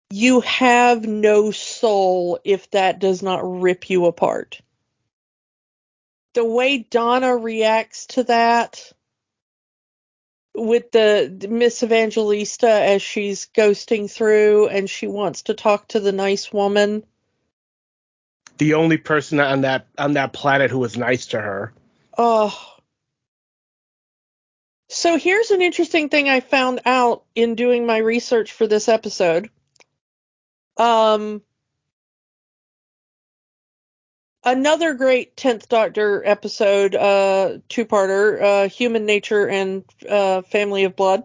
you have no soul if that does not rip you apart. The way Donna reacts to that with the, the Miss Evangelista as she's ghosting through and she wants to talk to the nice woman. The only person on that on that planet who was nice to her. Oh. So here's an interesting thing I found out in doing my research for this episode. Um, another great 10th Doctor episode, uh, two-parter, uh, Human Nature and uh, Family of Blood,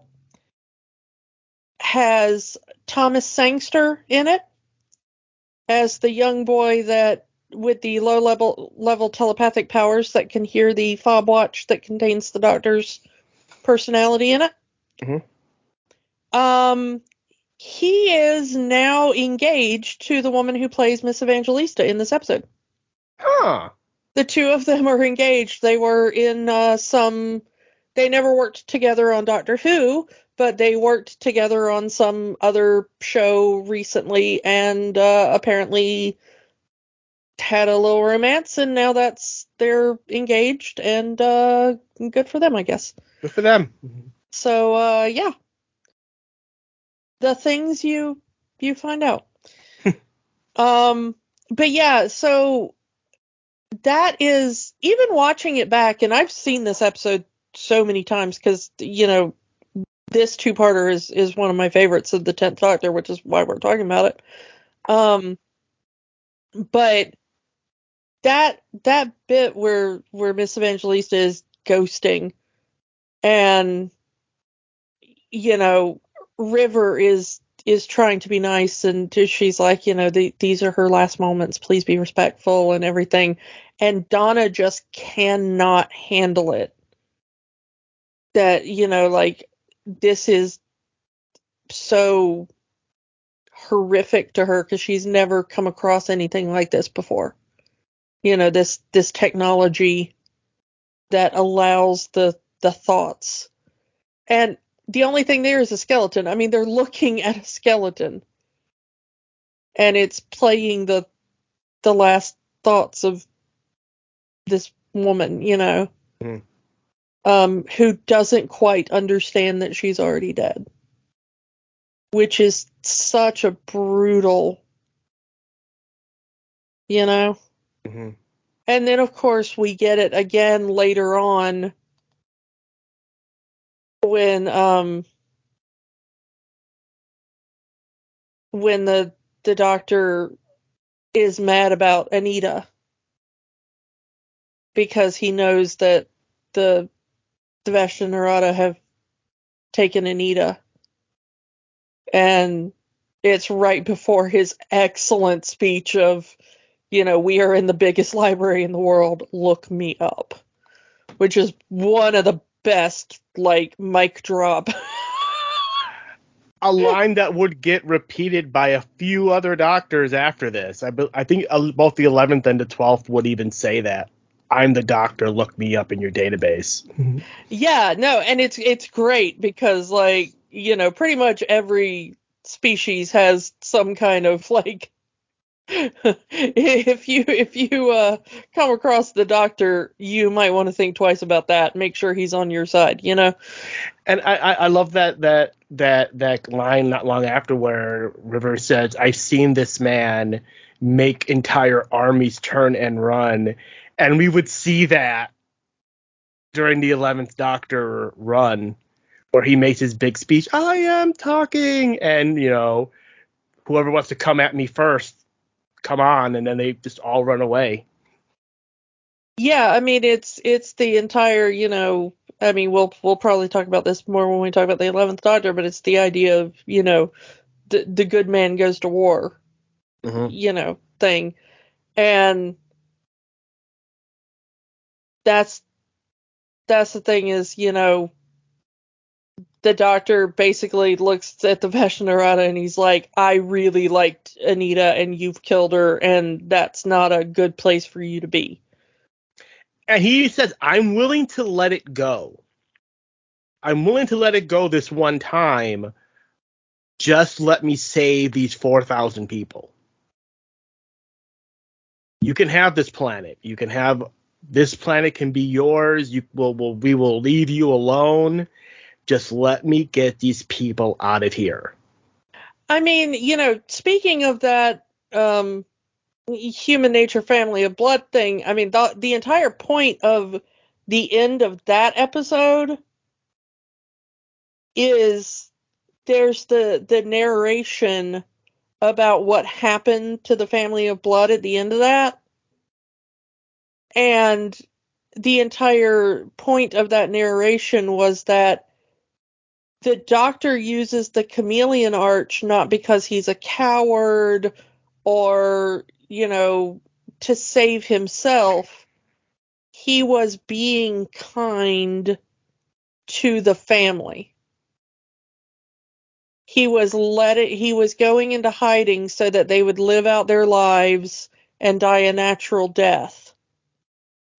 has Thomas Sangster in it as the young boy that with the low level level telepathic powers that can hear the fob watch that contains the doctor's personality in it. Mm-hmm. Um, he is now engaged to the woman who plays Miss Evangelista in this episode. Huh. The two of them are engaged. They were in uh, some. They never worked together on Doctor Who, but they worked together on some other show recently, and uh, apparently had a little romance, and now that's they're engaged, and uh, good for them, I guess. Good for them. So uh, yeah, the things you you find out. [laughs] um, but yeah, so that is even watching it back, and I've seen this episode so many times because you know this two parter is is one of my favorites of the tenth Doctor, which is why we're talking about it. Um, but that that bit where where Miss Evangelista is ghosting, and you know River is is trying to be nice and she's like, you know, the, these are her last moments. Please be respectful and everything. And Donna just cannot handle it. That, you know, like this is so horrific to her because she's never come across anything like this before. You know, this this technology that allows the the thoughts. And the only thing there is a skeleton. I mean, they're looking at a skeleton. And it's playing the the last thoughts of this woman, you know. Mm um, who doesn't quite understand that she's already dead, which is such a brutal, you know. Mm-hmm. And then, of course, we get it again later on when um when the the doctor is mad about Anita because he knows that the Vashta Nerada have taken Anita. And it's right before his excellent speech of, you know, we are in the biggest library in the world, look me up. Which is one of the best, like, mic drop. [laughs] a line that would get repeated by a few other doctors after this. I, I think uh, both the 11th and the 12th would even say that. I'm the doctor, look me up in your database. [laughs] yeah, no, and it's it's great because like, you know, pretty much every species has some kind of like [laughs] if you if you uh, come across the doctor, you might want to think twice about that. Make sure he's on your side, you know. And I, I love that that that that line not long after where River says, "I've seen this man make entire armies turn and run, and we would see that during the 11th Doctor run where he makes his big speech, I am talking, and, you know, whoever wants to come at me first, come on, and then they just all run away. Yeah, I mean it's it's the entire, you know, I mean we'll we'll probably talk about this more when we talk about the 11th Doctor, but it's the idea of, you know, the the good man goes to war. Mm-hmm. You know, thing. And that's that's the thing is, you know, the doctor basically looks at the Vashta and he's like, I really liked Anita and you've killed her and that's not a good place for you to be. And he says, I'm willing to let it go. I'm willing to let it go this one time. Just let me save these 4,000 people. You can have this planet. You can have this planet can be yours. You will, will we will leave you alone. Just let me get these people out of here. I mean, you know, speaking of that um, human nature family of blood thing, I mean, the, the entire point of the end of that episode is there's the the narration about what happened to the family of blood at the end of that. And the entire point of that narration was that the doctor uses the chameleon arch not because he's a coward or, you know, to save himself. He was being kind to the family. He was let it, he was going into hiding so that they would live out their lives and die a natural death.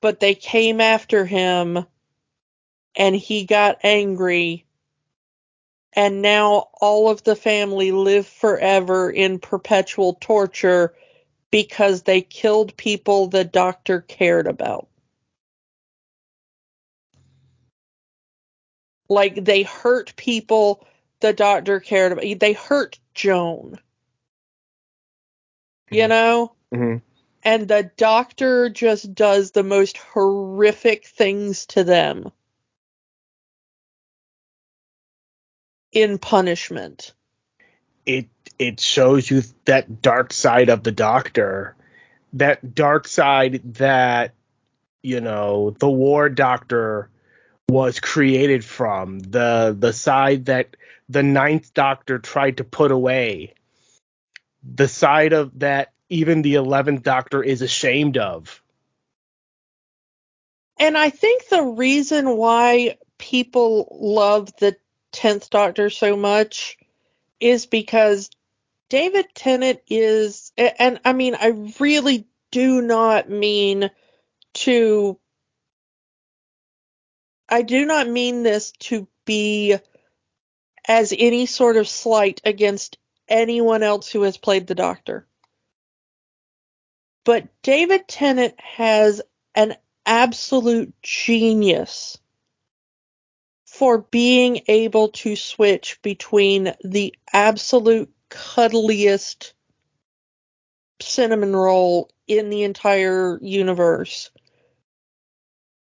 But they came after him and he got angry and now all of the family live forever in perpetual torture because they killed people the doctor cared about. Like they hurt people the doctor cared about. They hurt Joan. You mm-hmm. know? Mm-hmm. And the doctor just does the most horrific things to them. In punishment. It it shows you that dark side of the doctor, that dark side that you know the war doctor was created from, the the side that the ninth doctor tried to put away, the side of that even the eleventh doctor is ashamed of. And I think the reason why people love the 10th Doctor so much is because David Tennant is, and I mean, I really do not mean to, I do not mean this to be as any sort of slight against anyone else who has played the Doctor. But David Tennant has an absolute genius for being able to switch between the absolute cuddliest cinnamon roll in the entire universe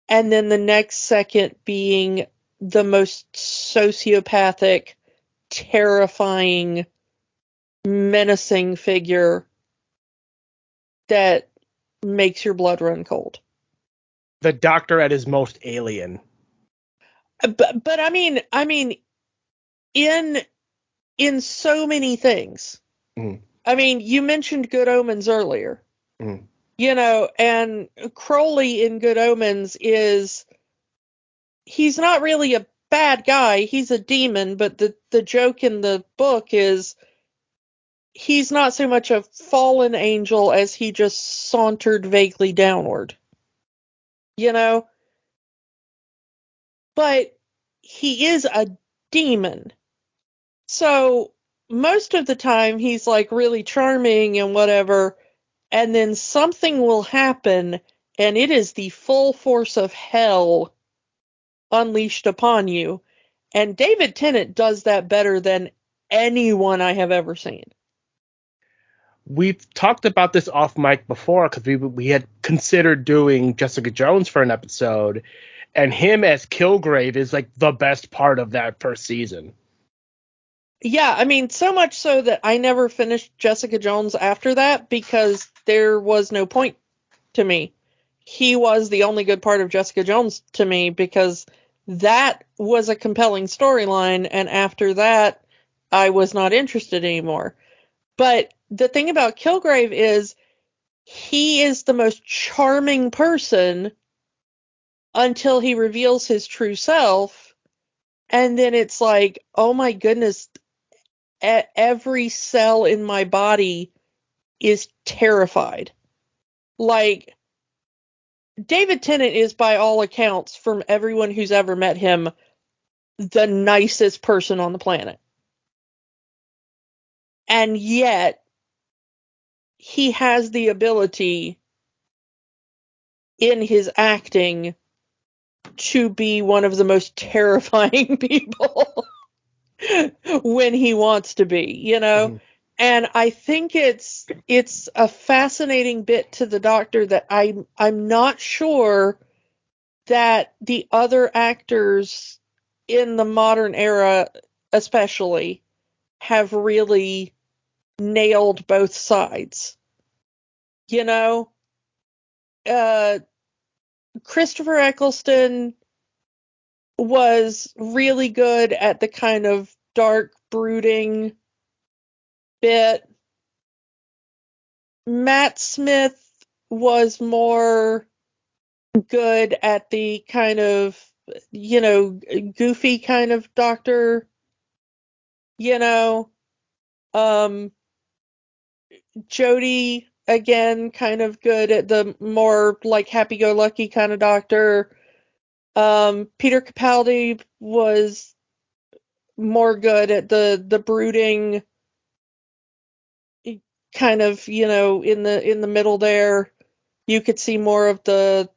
and then the next second being the most sociopathic, terrifying, menacing figure that makes your blood run cold. The doctor at his most alien but but I mean I mean in in so many things. Mm. I mean, you mentioned Good Omens earlier. Mm. You know, and Crowley in Good Omens is he's not really a bad guy, he's a demon, but the the joke in the book is he's not so much a fallen angel as he just sauntered vaguely downward. You know? But he is a demon. So most of the time he's like really charming and whatever, and then something will happen and it is the full force of hell unleashed upon you. And David Tennant does that better than anyone I have ever seen. We've talked about this off mic before because we we had considered doing Jessica Jones for an episode, and him as Kilgrave is like the best part of that first season. Yeah, I mean, so much so that I never finished Jessica Jones after that because there was no point to me. He was the only good part of Jessica Jones to me because that was a compelling storyline, and after that, I was not interested anymore. But the thing about Kilgrave is he is the most charming person until he reveals his true self. And then it's like, oh my goodness, every cell in my body is terrified. Like, David Tennant is, by all accounts, from everyone who's ever met him, the nicest person on the planet. And yet, he has the ability in his acting to be one of the most terrifying [laughs] people when he wants to be, you know? Mm-hmm. And I think it's it's a fascinating bit to the doctor that I I'm not sure that the other actors in the modern era, especially, have really nailed both sides. You know, uh, Christopher Eccleston was really good at the kind of dark, brooding bit. Matt Smith was more good at the kind of, you know, goofy kind of doctor, you know. Um, Jodie again, kind of good at the more like happy-go-lucky kind of doctor. Um, Peter Capaldi was more good at the the brooding kind of you know in the in the middle there you could see more of the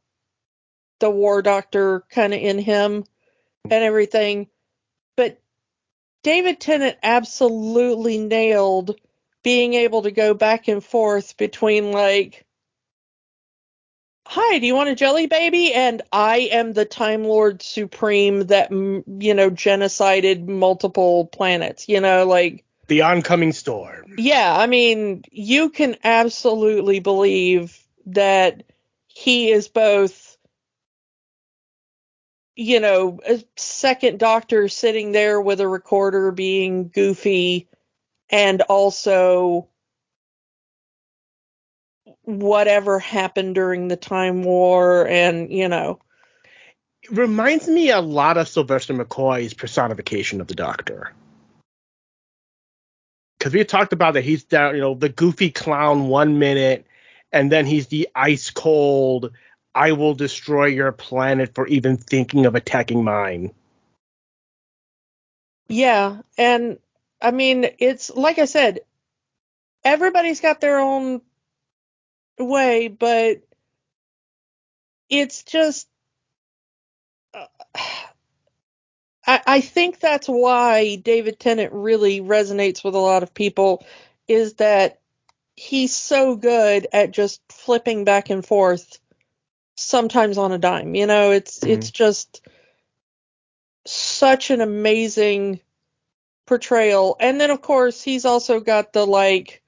the war doctor kind of in him and everything but david tennant absolutely nailed being able to go back and forth between like hi do you want a jelly baby and i am the time lord supreme that you know genocided multiple planets you know like the oncoming storm. Yeah, I mean, you can absolutely believe that he is both, you know, a second doctor sitting there with a recorder being goofy and also whatever happened during the time war and, you know. It reminds me a lot of Sylvester McCoy's personification of the doctor because we talked about that he's down, you know, the goofy clown one minute, and then he's the ice cold, I will destroy your planet for even thinking of attacking mine. Yeah, and I mean, it's like I said, everybody's got their own way, but it's just. Uh, I, I think that's why David Tennant really resonates with a lot of people is that he's so good at just flipping back and forth sometimes on a dime. You know, it's mm-hmm. it's just such an amazing portrayal. And then of course he's also got the like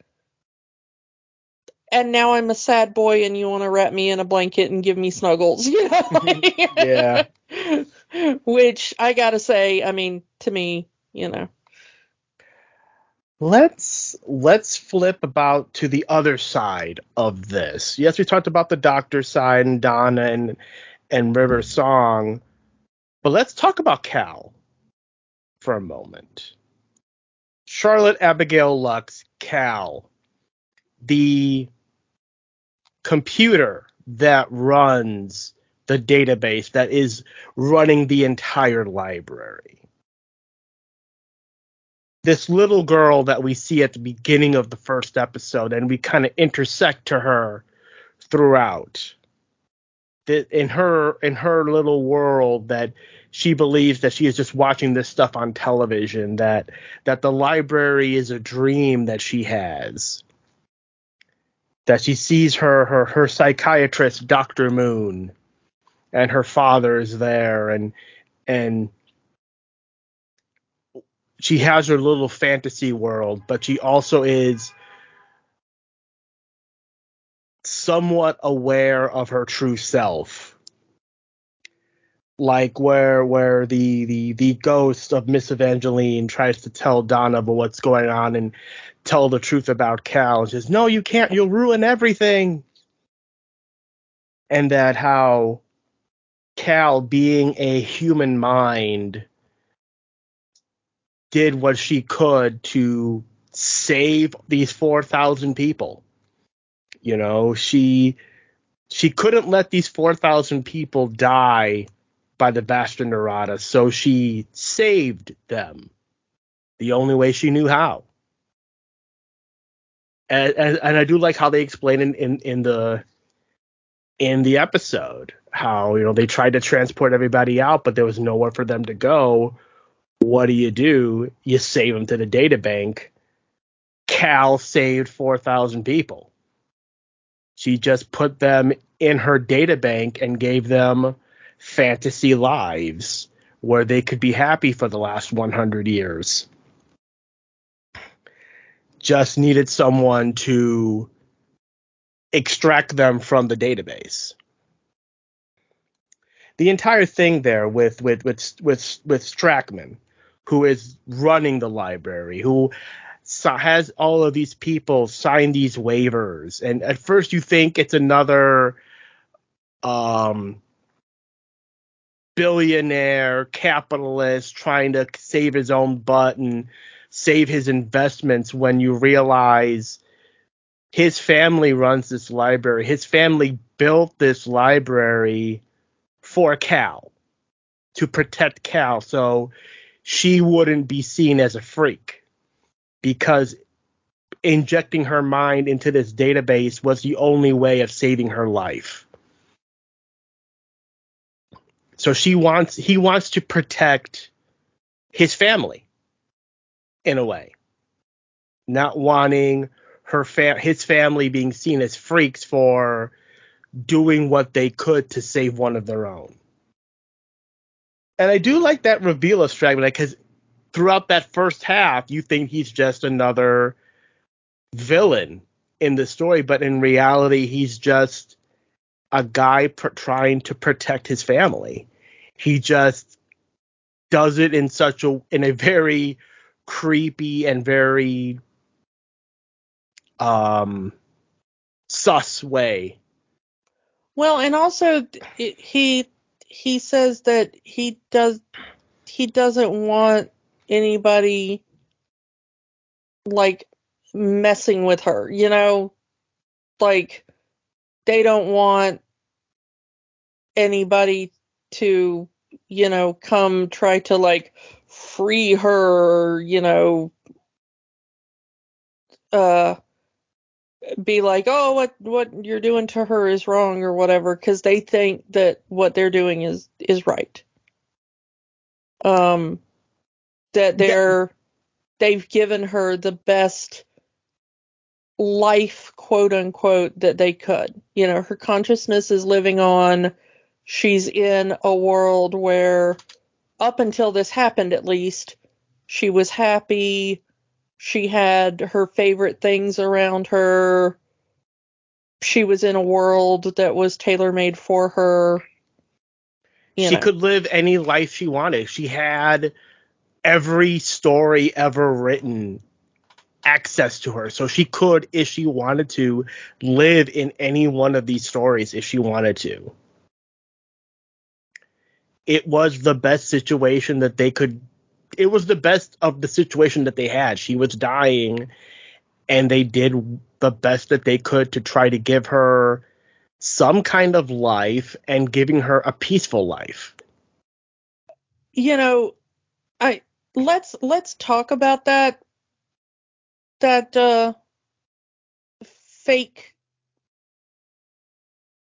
and now I'm a sad boy and you want to wrap me in a blanket and give me snuggles. [laughs] You know? [laughs] yeah. Which I gotta say, I mean, to me, you know. Let's let's flip about to the other side of this. Yes, we talked about the doctor side and Donna and and River Song, but let's talk about Cal for a moment. Charlotte Abigail Lux, Cal, the computer that runs the database that is running the entire library. This little girl that we see at the beginning of the first episode, and we kind of intersect to her throughout. That In her in her little world, that she believes that she is just watching this stuff on television. That that the library is a dream that she has. That she sees her her her psychiatrist, Doctor Moon, and her father is there and and she has her little fantasy world, but she also is somewhat aware of her true self. Like where where the the the ghost of Miss Evangeline tries to tell Donna about what's going on and tell the truth about Cal and says, No, you can't, you'll ruin everything. And that how Cal, being a human mind, did what she could to save these 4,000 people. You know, she she couldn't let these 4,000 people die by the Vashta Nerada, so she saved them the only way she knew how. And, and, and I do like how they explain in, in, in the in the episode how you know they tried to transport everybody out but there was nowhere for them to go. What do you do? You save them to the data bank. Cal saved 4000 people. She just put them in her data bank and gave them fantasy lives where they could be happy for the last 100 years. Just needed someone to extract them from the database. The entire thing there with with with with with Strackman, who is running the library, who has all of these people sign these waivers, and at first you think it's another um billionaire capitalist trying to save his own butt and save his investments when you realize his family runs this library. His family built this library for Cal to protect Cal so she wouldn't be seen as a freak because injecting her mind into this database was the only way of saving her life. So she wants he wants to protect his family in a way. Not wanting her fa- his family being seen as freaks for doing what they could to save one of their own. And I do like that reveal of Strackman because throughout that first half, you think he's just another villain in the story, but in reality, he's just a guy pr- trying to protect his family. He just does it in such a in a very creepy and very um sus way. Well, and also he he says that he does he doesn't want anybody like messing with her, you know? Like they don't want anybody to, you know, come try to like free her, you know, uh be like, "Oh, what what you're doing to her is wrong or whatever," cuz they think that what they're doing is is right. Um that they're yeah. they've given her the best life quote unquote that they could. You know, her consciousness is living on. She's in a world where up until this happened at least, she was happy she had her favorite things around her. She was in a world that was tailor made for her. You she know. could live any life she wanted. She had every story ever written access to her. So she could, if she wanted to, live in any one of these stories if she wanted to. It was the best situation that they could it was the best of the situation that they had. She was dying, and they did the best that they could to try to give her some kind of life and giving her a peaceful life. You know, I let's let's talk about that that uh fake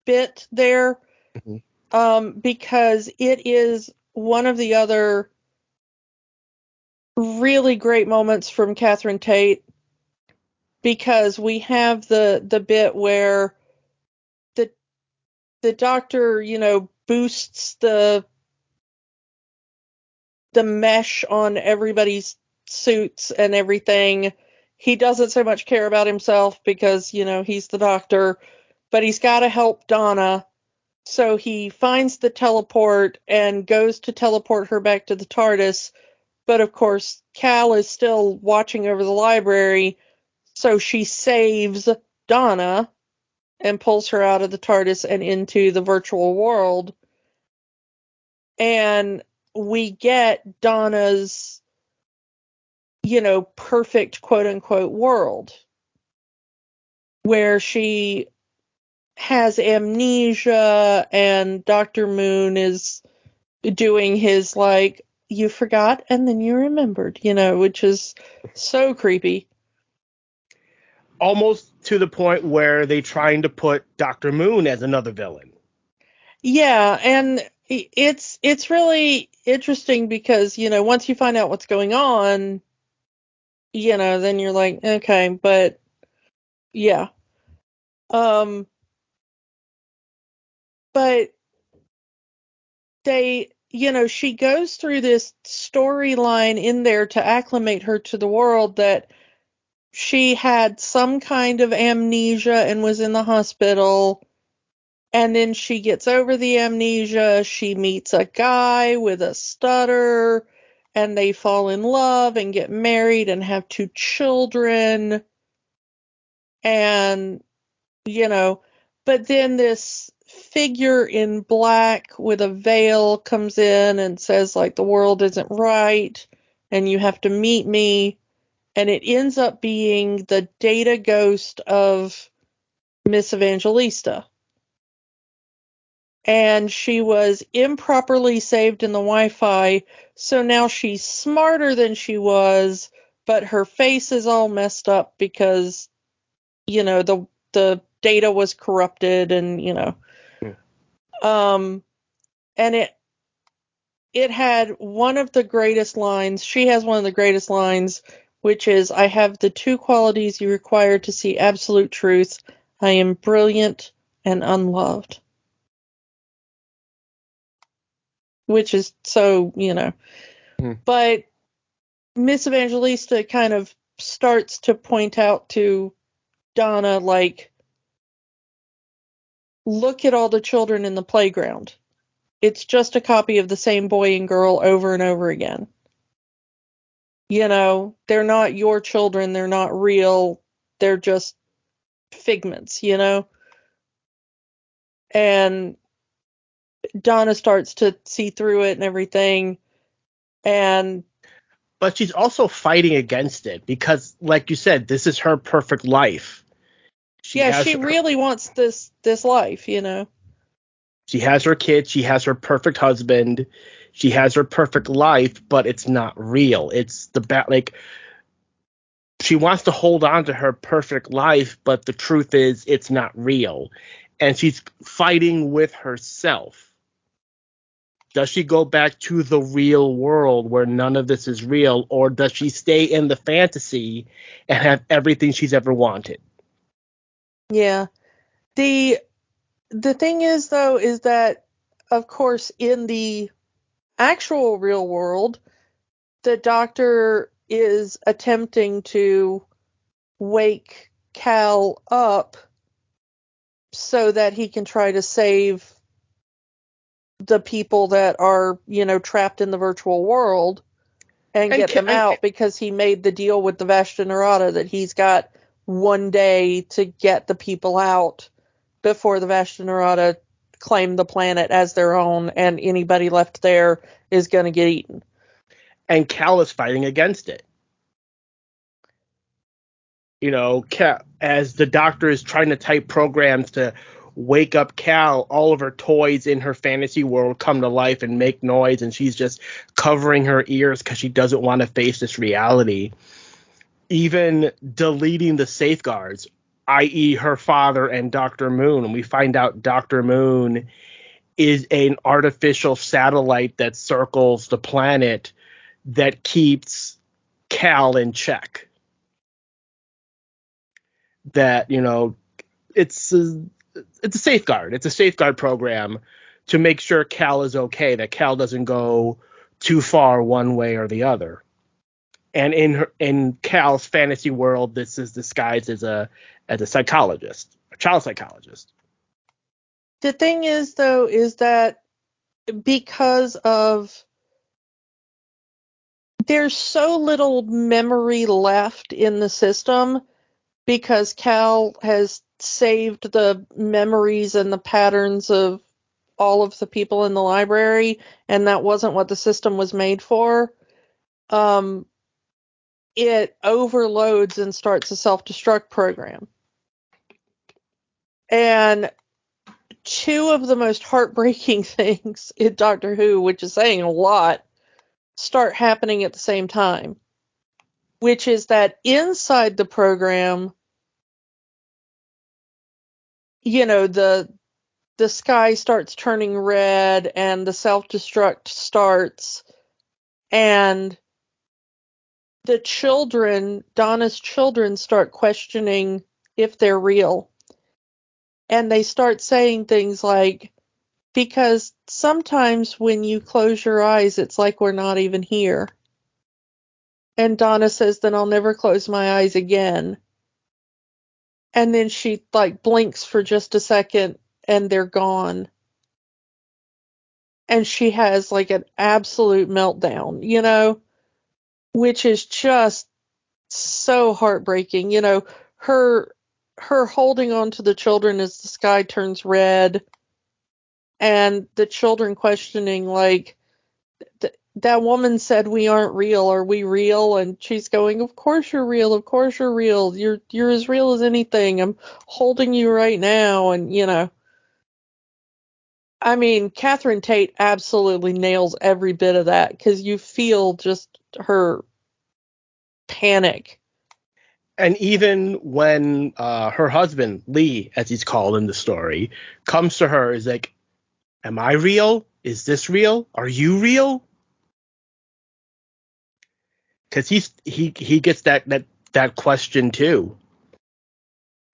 bit there mm-hmm. Um because it is one of the other really great moments from Catherine Tate because we have the the bit where the the doctor, you know, boosts the the mesh on everybody's suits and everything. He doesn't so much care about himself because, you know, he's the doctor, but he's got to help Donna. So he finds the teleport and goes to teleport her back to the TARDIS but of course, Cal is still watching over the library, so she saves Donna and pulls her out of the TARDIS and into the virtual world. And we get Donna's, you know, perfect quote unquote world where she has amnesia and Dr. Moon is doing his like you forgot and then you remembered, you know, which is so creepy. Almost to the point where they trying to put Dr. Moon as another villain. Yeah, and it's it's really interesting because, you know, once you find out what's going on, you know, then you're like, okay, but yeah. Um but they you know, she goes through this storyline in there to acclimate her to the world that she had some kind of amnesia and was in the hospital. And then she gets over the amnesia. She meets a guy with a stutter and they fall in love and get married and have two children. And, you know, but then this figure in black with a veil comes in and says, like, the world isn't right and you have to meet me and it ends up being the data ghost of Miss Evangelista. And she was improperly saved in the Wi Fi, so now she's smarter than she was, but her face is all messed up because, you know, the the data was corrupted and, you know. Um and it it had one of the greatest lines. She has one of the greatest lines which is I have the two qualities you require to see absolute truth. I am brilliant and unloved. Which is so, you know. Hmm. But Miss Evangelista kind of starts to point out to Donna, like, look at all the children in the playground. It's just a copy of the same boy and girl over and over again you know, they're not your children, they're not real, they're just figments, you know? And Donna starts to see through it and everything. And but she's also fighting against it because like you said, this is her perfect life. She yeah, she her, really wants this this life, you know. She has her kid, she has her perfect husband, she has her perfect life, but it's not real. It's the bat like she wants to hold on to her perfect life, but the truth is it's not real. And she's fighting with herself. Does she go back to the real world where none of this is real, or does she stay in the fantasy and have everything she's ever wanted? Yeah. The the thing is though is that of course in the actual real world, the doctor is attempting to wake Cal up so that he can try to save the people that are, you know, trapped in the virtual world and, and get can, them out because he made the deal with the Vashta Nerada that he's got one day to get the people out before the Vashta Nerada claim the planet as their own, and anybody left there is going to get eaten. And Cal is fighting against it. You know, Cal, as the doctor is trying to type programs to wake up Cal, all of her toys in her fantasy world come to life and make noise, and she's just covering her ears because she doesn't want to face this reality. Even deleting the safeguards i.e., her father and Dr. Moon. And we find out Dr. Moon is an artificial satellite that circles the planet that keeps Cal in check. That, you know, it's a, it's a safeguard. It's a safeguard program to make sure Cal is okay, that Cal doesn't go too far one way or the other. And in her, in Cal's fantasy world, this is disguised as a as a psychologist, a child psychologist. The thing is, though, is that because of there's so little memory left in the system because Cal has saved the memories and the patterns of all of the people in the library, and that wasn't what the system was made for. Um, it overloads and starts a self destruct program. And two of the most heartbreaking [laughs] things in Doctor Who, which is saying a lot, start happening at the same time. Which is that inside the program, you know, the the sky starts turning red and the self destruct starts and the children, Donna's children start questioning if they're real and they start saying things like, because sometimes when you close your eyes, it's like we're not even here. And Donna says, then I'll never close my eyes again. And then she like blinks for just a second and they're gone. And she has like an absolute meltdown, you know, which is just so heartbreaking. You know, her her holding on to the children as the sky turns red and the children questioning like th- that woman said we aren't real. Are we real? And she's going of course you're real. Of course you're real. You're you're as real as anything. I'm holding you right now. And you know i mean catherine tate absolutely nails every bit of that because you feel just her panic and even when uh, her husband Lee, as he's called in the story, comes to her, is like, "Am I real? Is this real? Are you real?" Because he's he he gets that that that question too.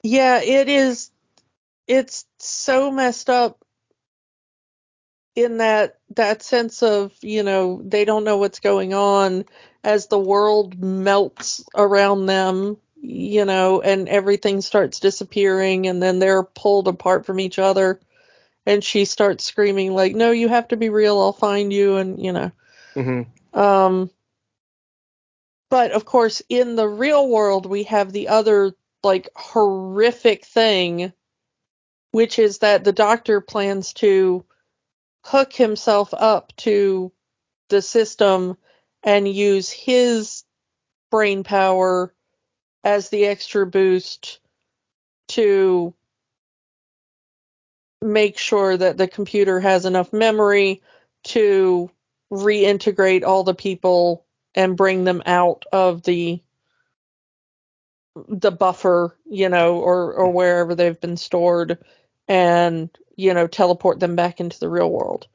Yeah, it is. It's so messed up in that that sense of you know they don't know what's going on as the world melts around them you know, and everything starts disappearing and then they're pulled apart from each other and she starts screaming like, "No, you have to be real. I'll find you." And you know, mm-hmm. um, but of course, in the real world, we have the other like horrific thing, which is that the doctor plans to hook himself up to the system and use his brain power as the extra boost to make sure that the computer has enough memory to reintegrate all the people and bring them out of the the buffer, you know, or or wherever they've been stored. And, you know, teleport them back into the real world.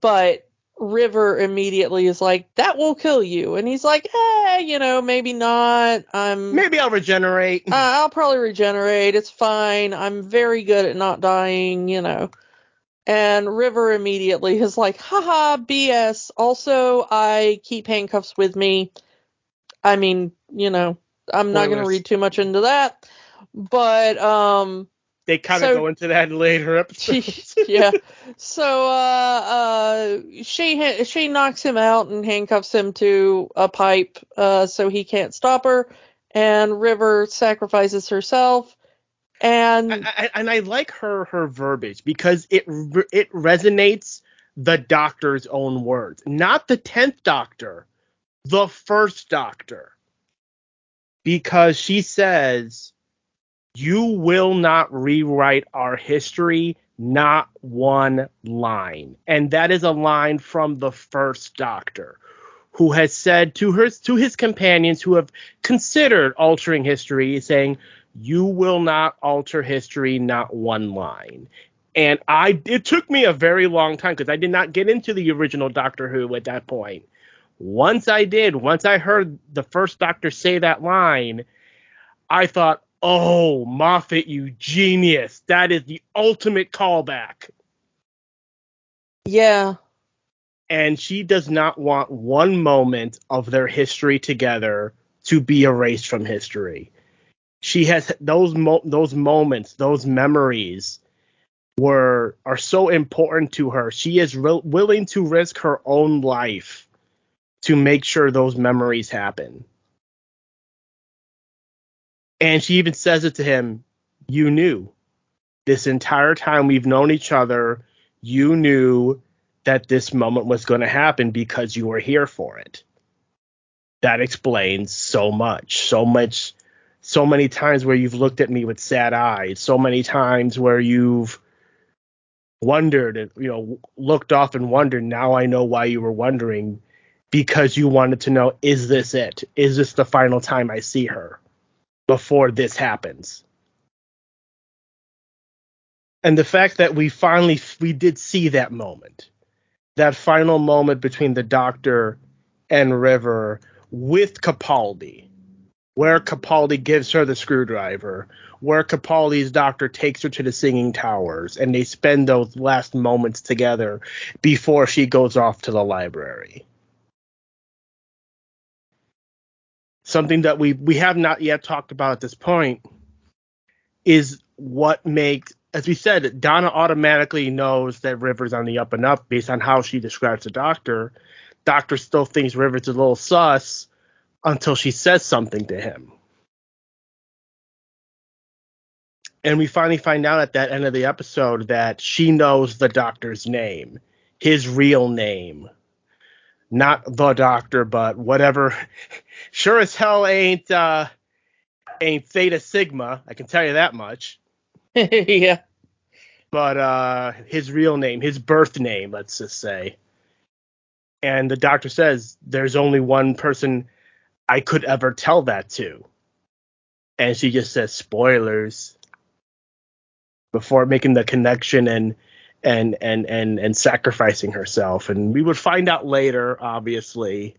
But River immediately is like, "That will kill you," and he's like, "Hey, you know, maybe not. I'm maybe I'll regenerate. Uh, I'll probably regenerate. It's fine. I'm very good at not dying, you know." And River immediately is like, "Haha, BS." Also, I keep handcuffs with me. I mean, you know, I'm not going to read too much into that, but um they kind of so, go into that in later episodes. [laughs] yeah. [laughs] So uh, uh, she she knocks him out and handcuffs him to a pipe uh, so he can't stop her. And River sacrifices herself. And I, I, and I like her her verbiage because it it resonates the Doctor's own words, not the tenth Doctor, the first Doctor, because she says you will not rewrite our history, not one line. And that is a line from the first Doctor, who has said to her to his companions who have considered altering history, saying, You will not alter history, not one line. And I it took me a very long time because I did not get into the original Doctor Who at that point. Once I did, once I heard the first Doctor say that line, I thought, Oh, Moffat, you genius. That is the ultimate callback. Yeah. And she does not want one moment of their history together to be erased from history. She has those mo- those moments, those memories were are so important to her. She is re- willing to risk her own life to make sure those memories happen. And she even says it to him, You knew. This entire time we've known each other, you knew that this moment was going to happen because you were here for it. That explains so much. So much so many times where you've looked at me with sad eyes, so many times where you've wondered, you know, looked off and wondered, now I know why you were wondering because you wanted to know is this it? Is this the final time I see her? Before this happens. And the fact that we finally we did see that moment, that final moment between the Doctor and River with Capaldi, where Capaldi gives her the screwdriver, where Capaldi's doctor takes her to the singing towers and they spend those last moments together before she goes off to the library. Something that we we have not yet talked about at this point is what makes as we said, Donna automatically knows that River's on the up and up based on how she describes the doctor. Doctor still thinks River's is a little sus until she says something to him. And we finally find out at that end of the episode that she knows the doctor's name, his real name. Not the doctor, but whatever. Sure as hell ain't uh ain't Theta Sigma, I can tell you that much. [laughs] yeah. But uh his real name, his birth name, let's just say. And the doctor says there's only one person I could ever tell that to. And she just says spoilers before making the connection and and and and and sacrificing herself. And we would find out later, obviously,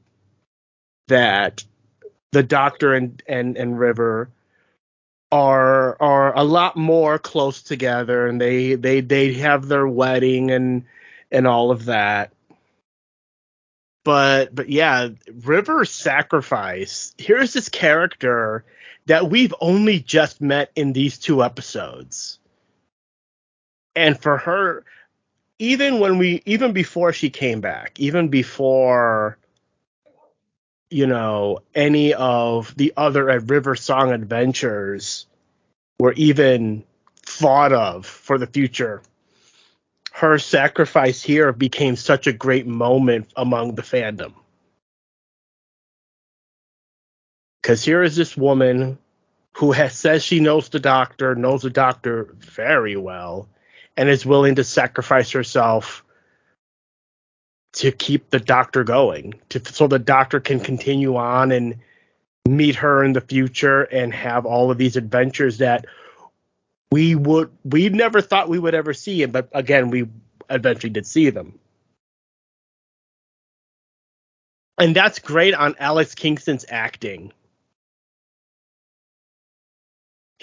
that the Doctor and and and River are are a lot more close together, and they they they have their wedding and and all of that. But but yeah, River's sacrifice. Here's this character that we've only just met in these two episodes and for her even when we even before she came back even before you know any of the other river song adventures were even thought of for the future. Her sacrifice here became such a great moment among the fandom. Because here is this woman who has says she knows the doctor knows the doctor very well and is willing to sacrifice herself to keep the doctor going to so the doctor can continue on and meet her in the future and have all of these adventures that we would we never thought we would ever see but again we eventually did see them and that's great on Alex Kingston's acting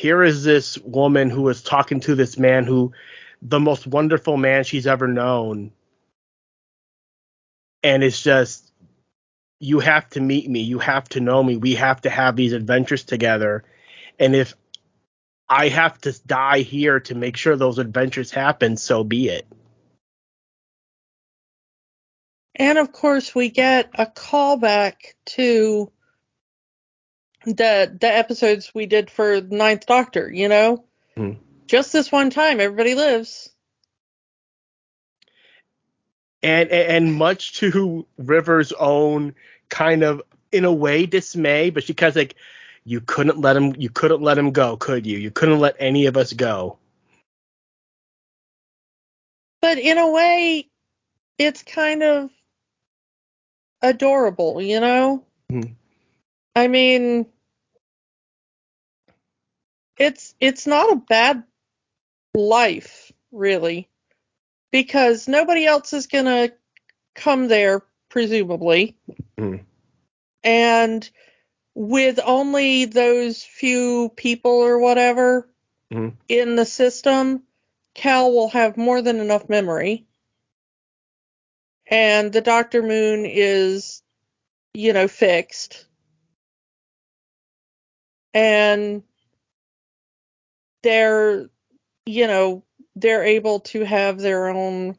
here is this woman who is talking to this man who the most wonderful man she's ever known. And it's just, you have to meet me. You have to know me. We have to have these adventures together. And if I have to die here to make sure those adventures happen, so be it. And of course, we get a callback to the the episodes we did for Ninth Doctor. You know, mm just this one time, everybody lives. And and much to River's own kind of in a way dismay, but she kind of like you couldn't let him you couldn't let him go, could you? You couldn't let any of us go. But in a way, it's kind of adorable, you know? Mm-hmm. I mean, it's it's not a bad life, really, because nobody else is going to come there, presumably. Mm. And with only those few people or whatever mm. in the system, Cal will have more than enough memory. And the Dr. Moon is, you know, fixed. And they're you know, they're able to have their own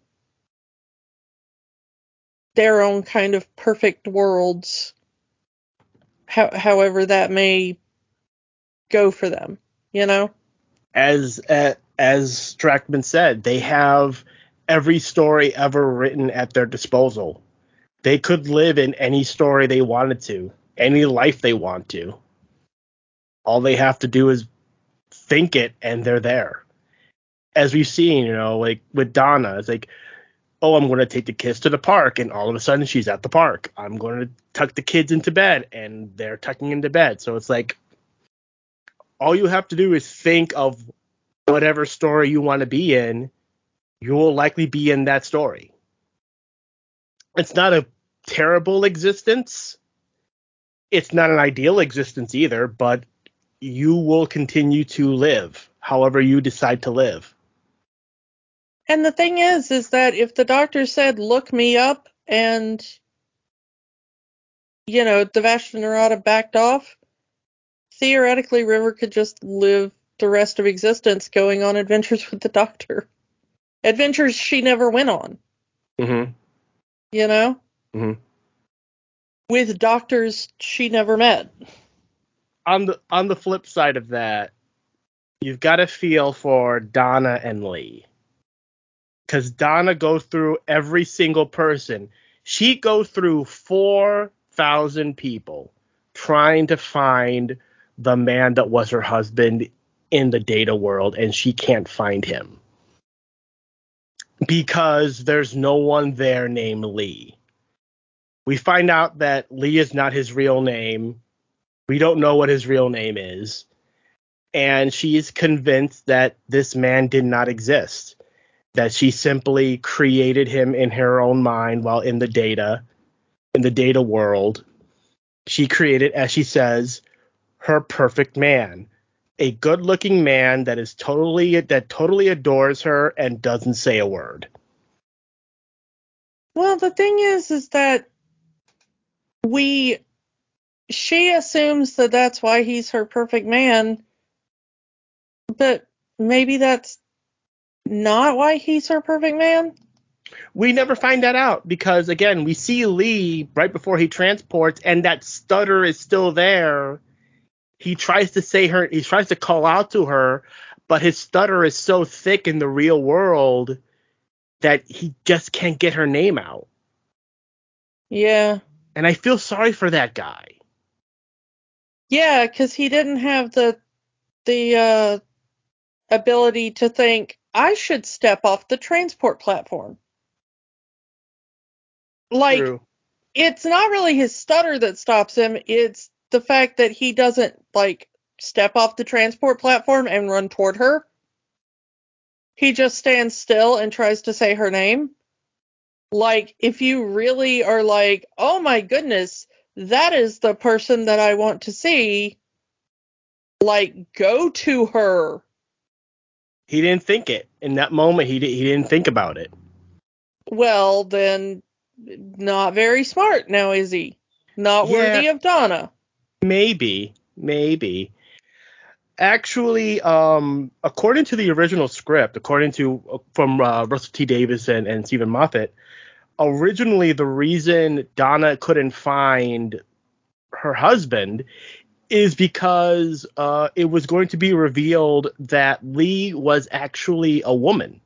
their own kind of perfect worlds how, however that may go for them you know? As uh, as Strackman said they have every story ever written at their disposal. They could live in any story they wanted to any life they want to. All they have to do is think it and they're there as we've seen, you know, like with Donna, it's like, oh, I'm going to take the kids to the park, and all of a sudden she's at the park. I'm going to tuck the kids into bed, and they're tucking into bed. So it's like, all you have to do is think of whatever story you want to be in. You will likely be in that story. It's not a terrible existence. It's not an ideal existence either, but you will continue to live however you decide to live. And the thing is, is that if the doctor said, look me up, and, you know, the Vashta Nerada backed off, theoretically, River could just live the rest of existence going on adventures [laughs] with the doctor. Adventures she never went on. Mm-hmm. You know? Mm-hmm. With doctors she never met. On the on the flip side of that, you've got to feel for Donna and Lee. Because Donna goes through every single person. She goes through 4,000 people trying to find the man that was her husband in the data world, and she can't find him. Because there's no one there named Lee. We find out that Lee is not his real name. We don't know what his real name is and she is convinced that this man did not exist that she simply created him in her own mind while in the data in the data world. She created as she says her perfect man a good looking man that is totally that totally adores her and doesn't say a word. Well the thing is is that we she assumes that that's why he's her perfect man but maybe that's not why he's her perfect man. We never find that out because again, we see Lee right before he transports, and that stutter is still there. He tries to say her, he tries to call out to her, but his stutter is so thick in the real world that he just can't get her name out. Yeah. And I feel sorry for that guy. Yeah, because he didn't have the the uh ability to think, I should step off the transport platform. Like, True. it's not really his stutter that stops him, it's the fact that he doesn't, like, step off the transport platform and run toward her. He just stands still and tries to say her name. Like, if you really are like, oh my goodness, that is the person that I want to see, like, go to her he didn't think it in that moment. He he didn't think about it. Well, then, not very smart. Now is he? Not yeah, worthy of Donna. Maybe, maybe. Actually, um, according to the original script, according to uh, from uh, Russell T Davies and, and Steven Moffat, originally the reason Donna couldn't find her husband is because uh, it was going to be revealed that Lee was actually a woman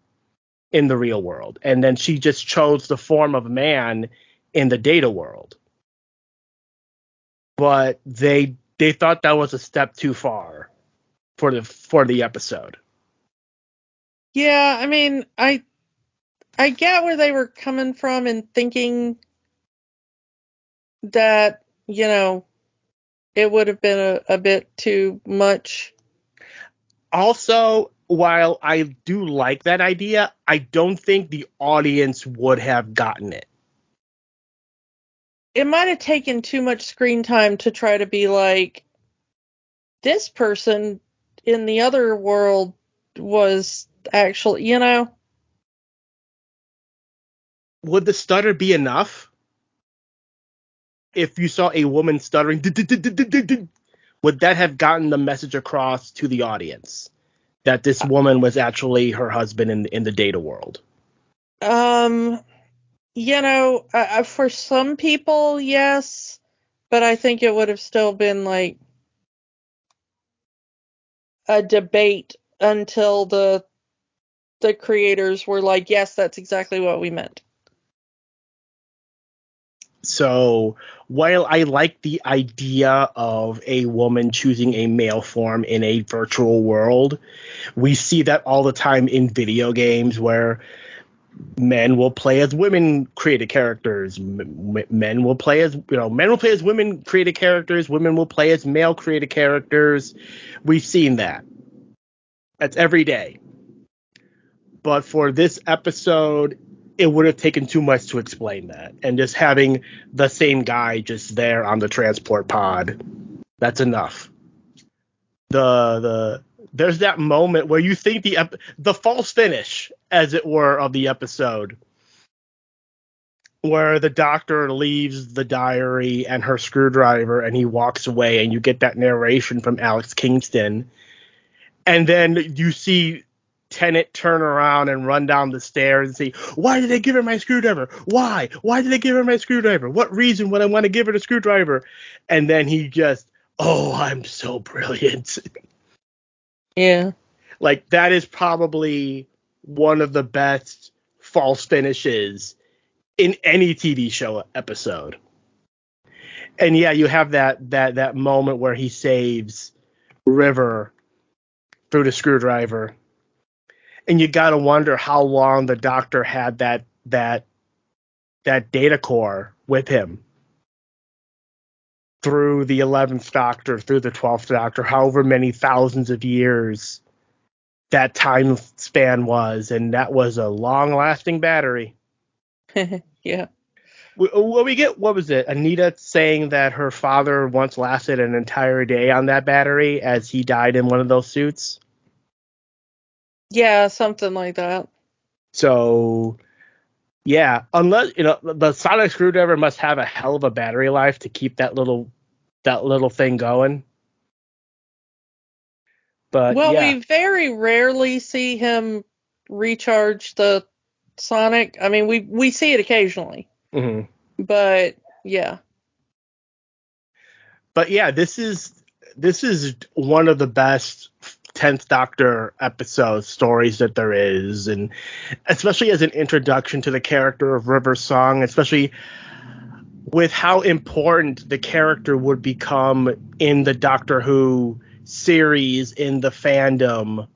in the real world, and then she just chose the form of a man in the data world. But they they thought that was a step too far for the for the episode. Yeah, I mean, I I get where they were coming from and thinking that, you know, it would have been a, a bit too much. Also, while I do like that idea, I don't think the audience would have gotten it. It might have taken too much screen time to try to be like, this person in the other world was actually, you know. Would the stutter be enough? If you saw a woman stuttering, would that have gotten the message across to the audience that this woman was actually her husband in in the data world? Um, you know, uh, for some people, yes, but I think it would have still been like a debate until the the creators were like, yes, that's exactly what we meant. So while I like the idea of a woman choosing a male form in a virtual world, we see that all the time in video games where men will play as women created characters. Men will play as you know men will play as women created characters women will play as male created characters. We've seen that. That's every day. But for this episode it would have taken too much to explain that. And just having the same guy just there on the transport pod, that's enough. the the there's that moment where you think the ep- the false finish, as it were, of the episode, where the doctor leaves the diary and her screwdriver, and he walks away, and you get that narration from Alex Kingston, and then you see Tennant turn around and run down the stairs and say, Why did they give her my screwdriver? Why? Why did they give her my screwdriver? What reason would I want to give her the screwdriver? And then he just, Oh, I'm so brilliant. [laughs] Yeah. Like, that is probably one of the best false finishes in any TV show episode. And yeah, you have that that that moment where he saves River through the screwdriver and you got to wonder how long the doctor had that that that data core with him. Through the 11th doctor through the 12th doctor however many thousands of years that time span was and that was a long lasting battery. [laughs] Yeah. What we get what was it? Anita saying that her father once lasted an entire day on that battery as he died in one of those suits yeah, something like that. So, yeah, unless you know the sonic screwdriver must have a hell of a battery life to keep that little that little thing going. But well, yeah. we very rarely see him recharge the Sonic. I mean, we we see it occasionally, mm-hmm. but yeah. But yeah, this is this is one of the best 10th Doctor episode stories that there is, and especially as an introduction to the character of River Song, especially with how important the character would become in the Doctor Who series in the fandom.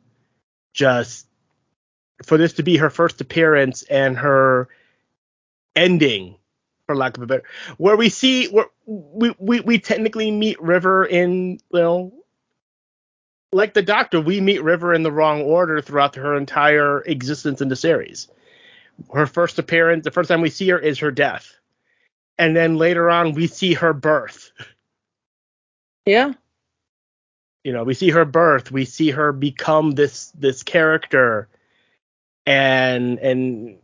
Just for this to be her first appearance and her ending, for lack of a better, where we see where we we, we technically meet River in you know like the Doctor, we meet River in the wrong order throughout her entire existence in the series. Her first appearance, the first time we see her is her death. And then later on, we see her birth. Yeah. You know, we see her birth. We see her become this this character, and and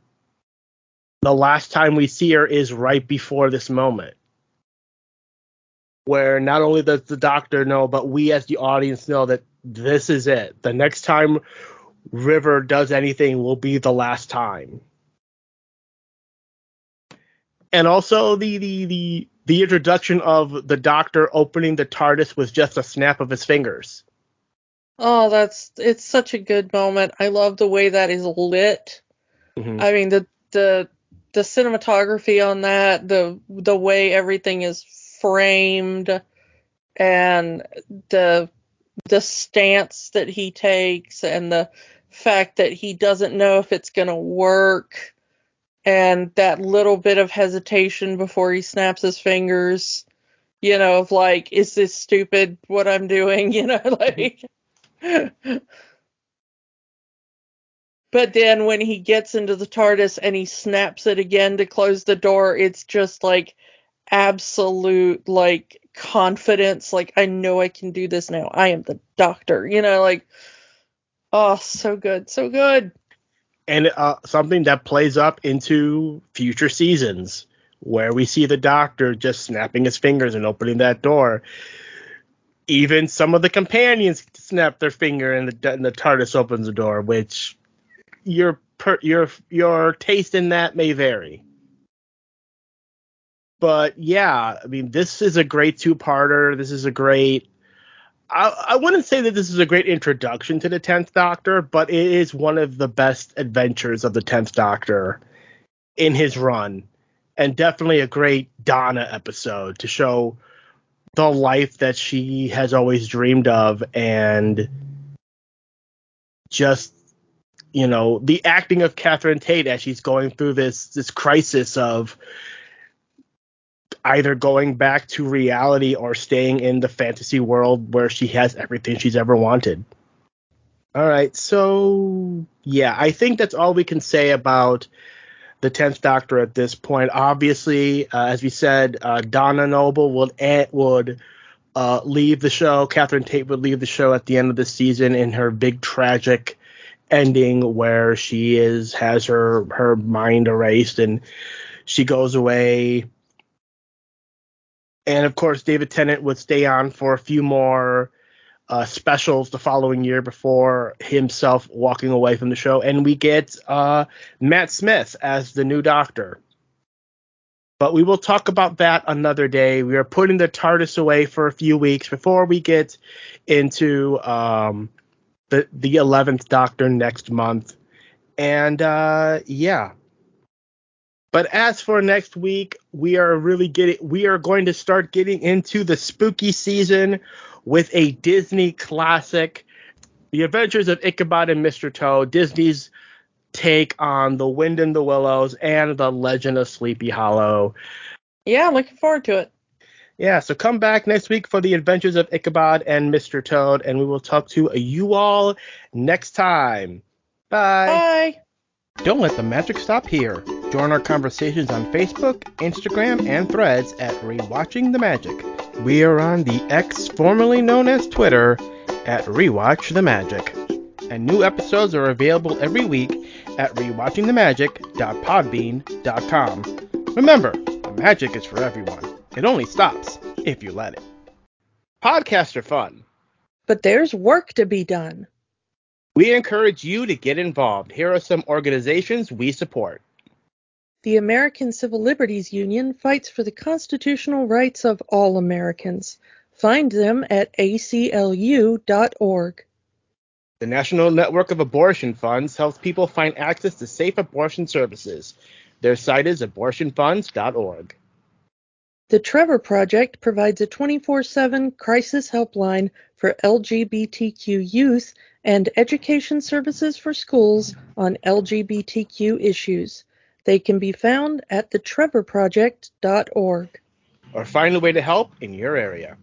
the last time we see her is right before this moment where not only does the doctor know, but we as the audience know that this is it. The next time River does anything will be the last time. And also the the the the introduction of the doctor opening the TARDIS with just a snap of his fingers. Oh, that's it's such a good moment. I love the way that is lit. Mm-hmm. I mean the the the cinematography on that, the the way everything is framed and the the stance that he takes and the fact that he doesn't know if it's going to work and that little bit of hesitation before he snaps his fingers you know of like is this stupid what i'm doing? [laughs] You know like but then when he gets into the tardis and he snaps it again to close the door it's just like absolute like confidence like i know i can do this now. I am the doctor you know like oh so good so good. And uh, something that plays up into future seasons where we see the doctor just snapping his fingers and opening that door. Even some of the companions snap their finger and the, and the TARDIS opens the door, which your per, your your taste in that may vary but yeah, I mean, this is a great two-parter. This is a great. I, I wouldn't say that this is a great introduction to the Tenth Doctor, but it is one of the best adventures of the Tenth Doctor in his run, and definitely a great Donna episode to show the life that she has always dreamed of, and just you know the acting of Catherine Tate as she's going through this this crisis of either going back to reality or staying in the fantasy world where she has everything she's ever wanted. All right, so yeah, I think that's all we can say about the tenth Doctor at this point. Obviously, uh, as we said, uh, Donna Noble would would uh, leave the show. Catherine Tate would leave the show at the end of the season in her big tragic ending where she is has her her mind erased and she goes away. And of course, David Tennant would stay on for a few more uh, specials the following year before himself walking away from the show, and we get uh, Matt Smith as the new Doctor. But we will talk about that another day. We are putting the TARDIS away for a few weeks before we get into um, the the eleventh Doctor next month, and uh, yeah. But as for next week, we are really getting we are going to start getting into the spooky season with a Disney classic, The Adventures of Ichabod and Mr. Toad, Disney's take on The Wind in the Willows and The Legend of Sleepy Hollow. Yeah, looking forward to it. Yeah, so come back next week for The Adventures of Ichabod and Mr. Toad, and we will talk to you all next time. Bye. Bye. Don't let the magic stop here. Join our conversations on Facebook, Instagram, and threads at Rewatching the Magic. We are on the X formerly known as Twitter at Rewatch the Magic. And new episodes are available every week at rewatchingthemagic.podbean.com. Remember, the magic is for everyone. It only stops if you let it. Podcasts are fun. But there's work to be done. We encourage you to get involved. Here are some organizations we support. The American Civil Liberties Union fights for the constitutional rights of all Americans. Find them at aclu.org. The National Network of Abortion Funds helps people find access to safe abortion services. Their site is abortionfunds.org. The Trevor Project provides a 24 7 crisis helpline for LGBTQ youth and education services for schools on LGBTQ issues. They can be found at thetrevorproject.org. Or find a way to help in your area.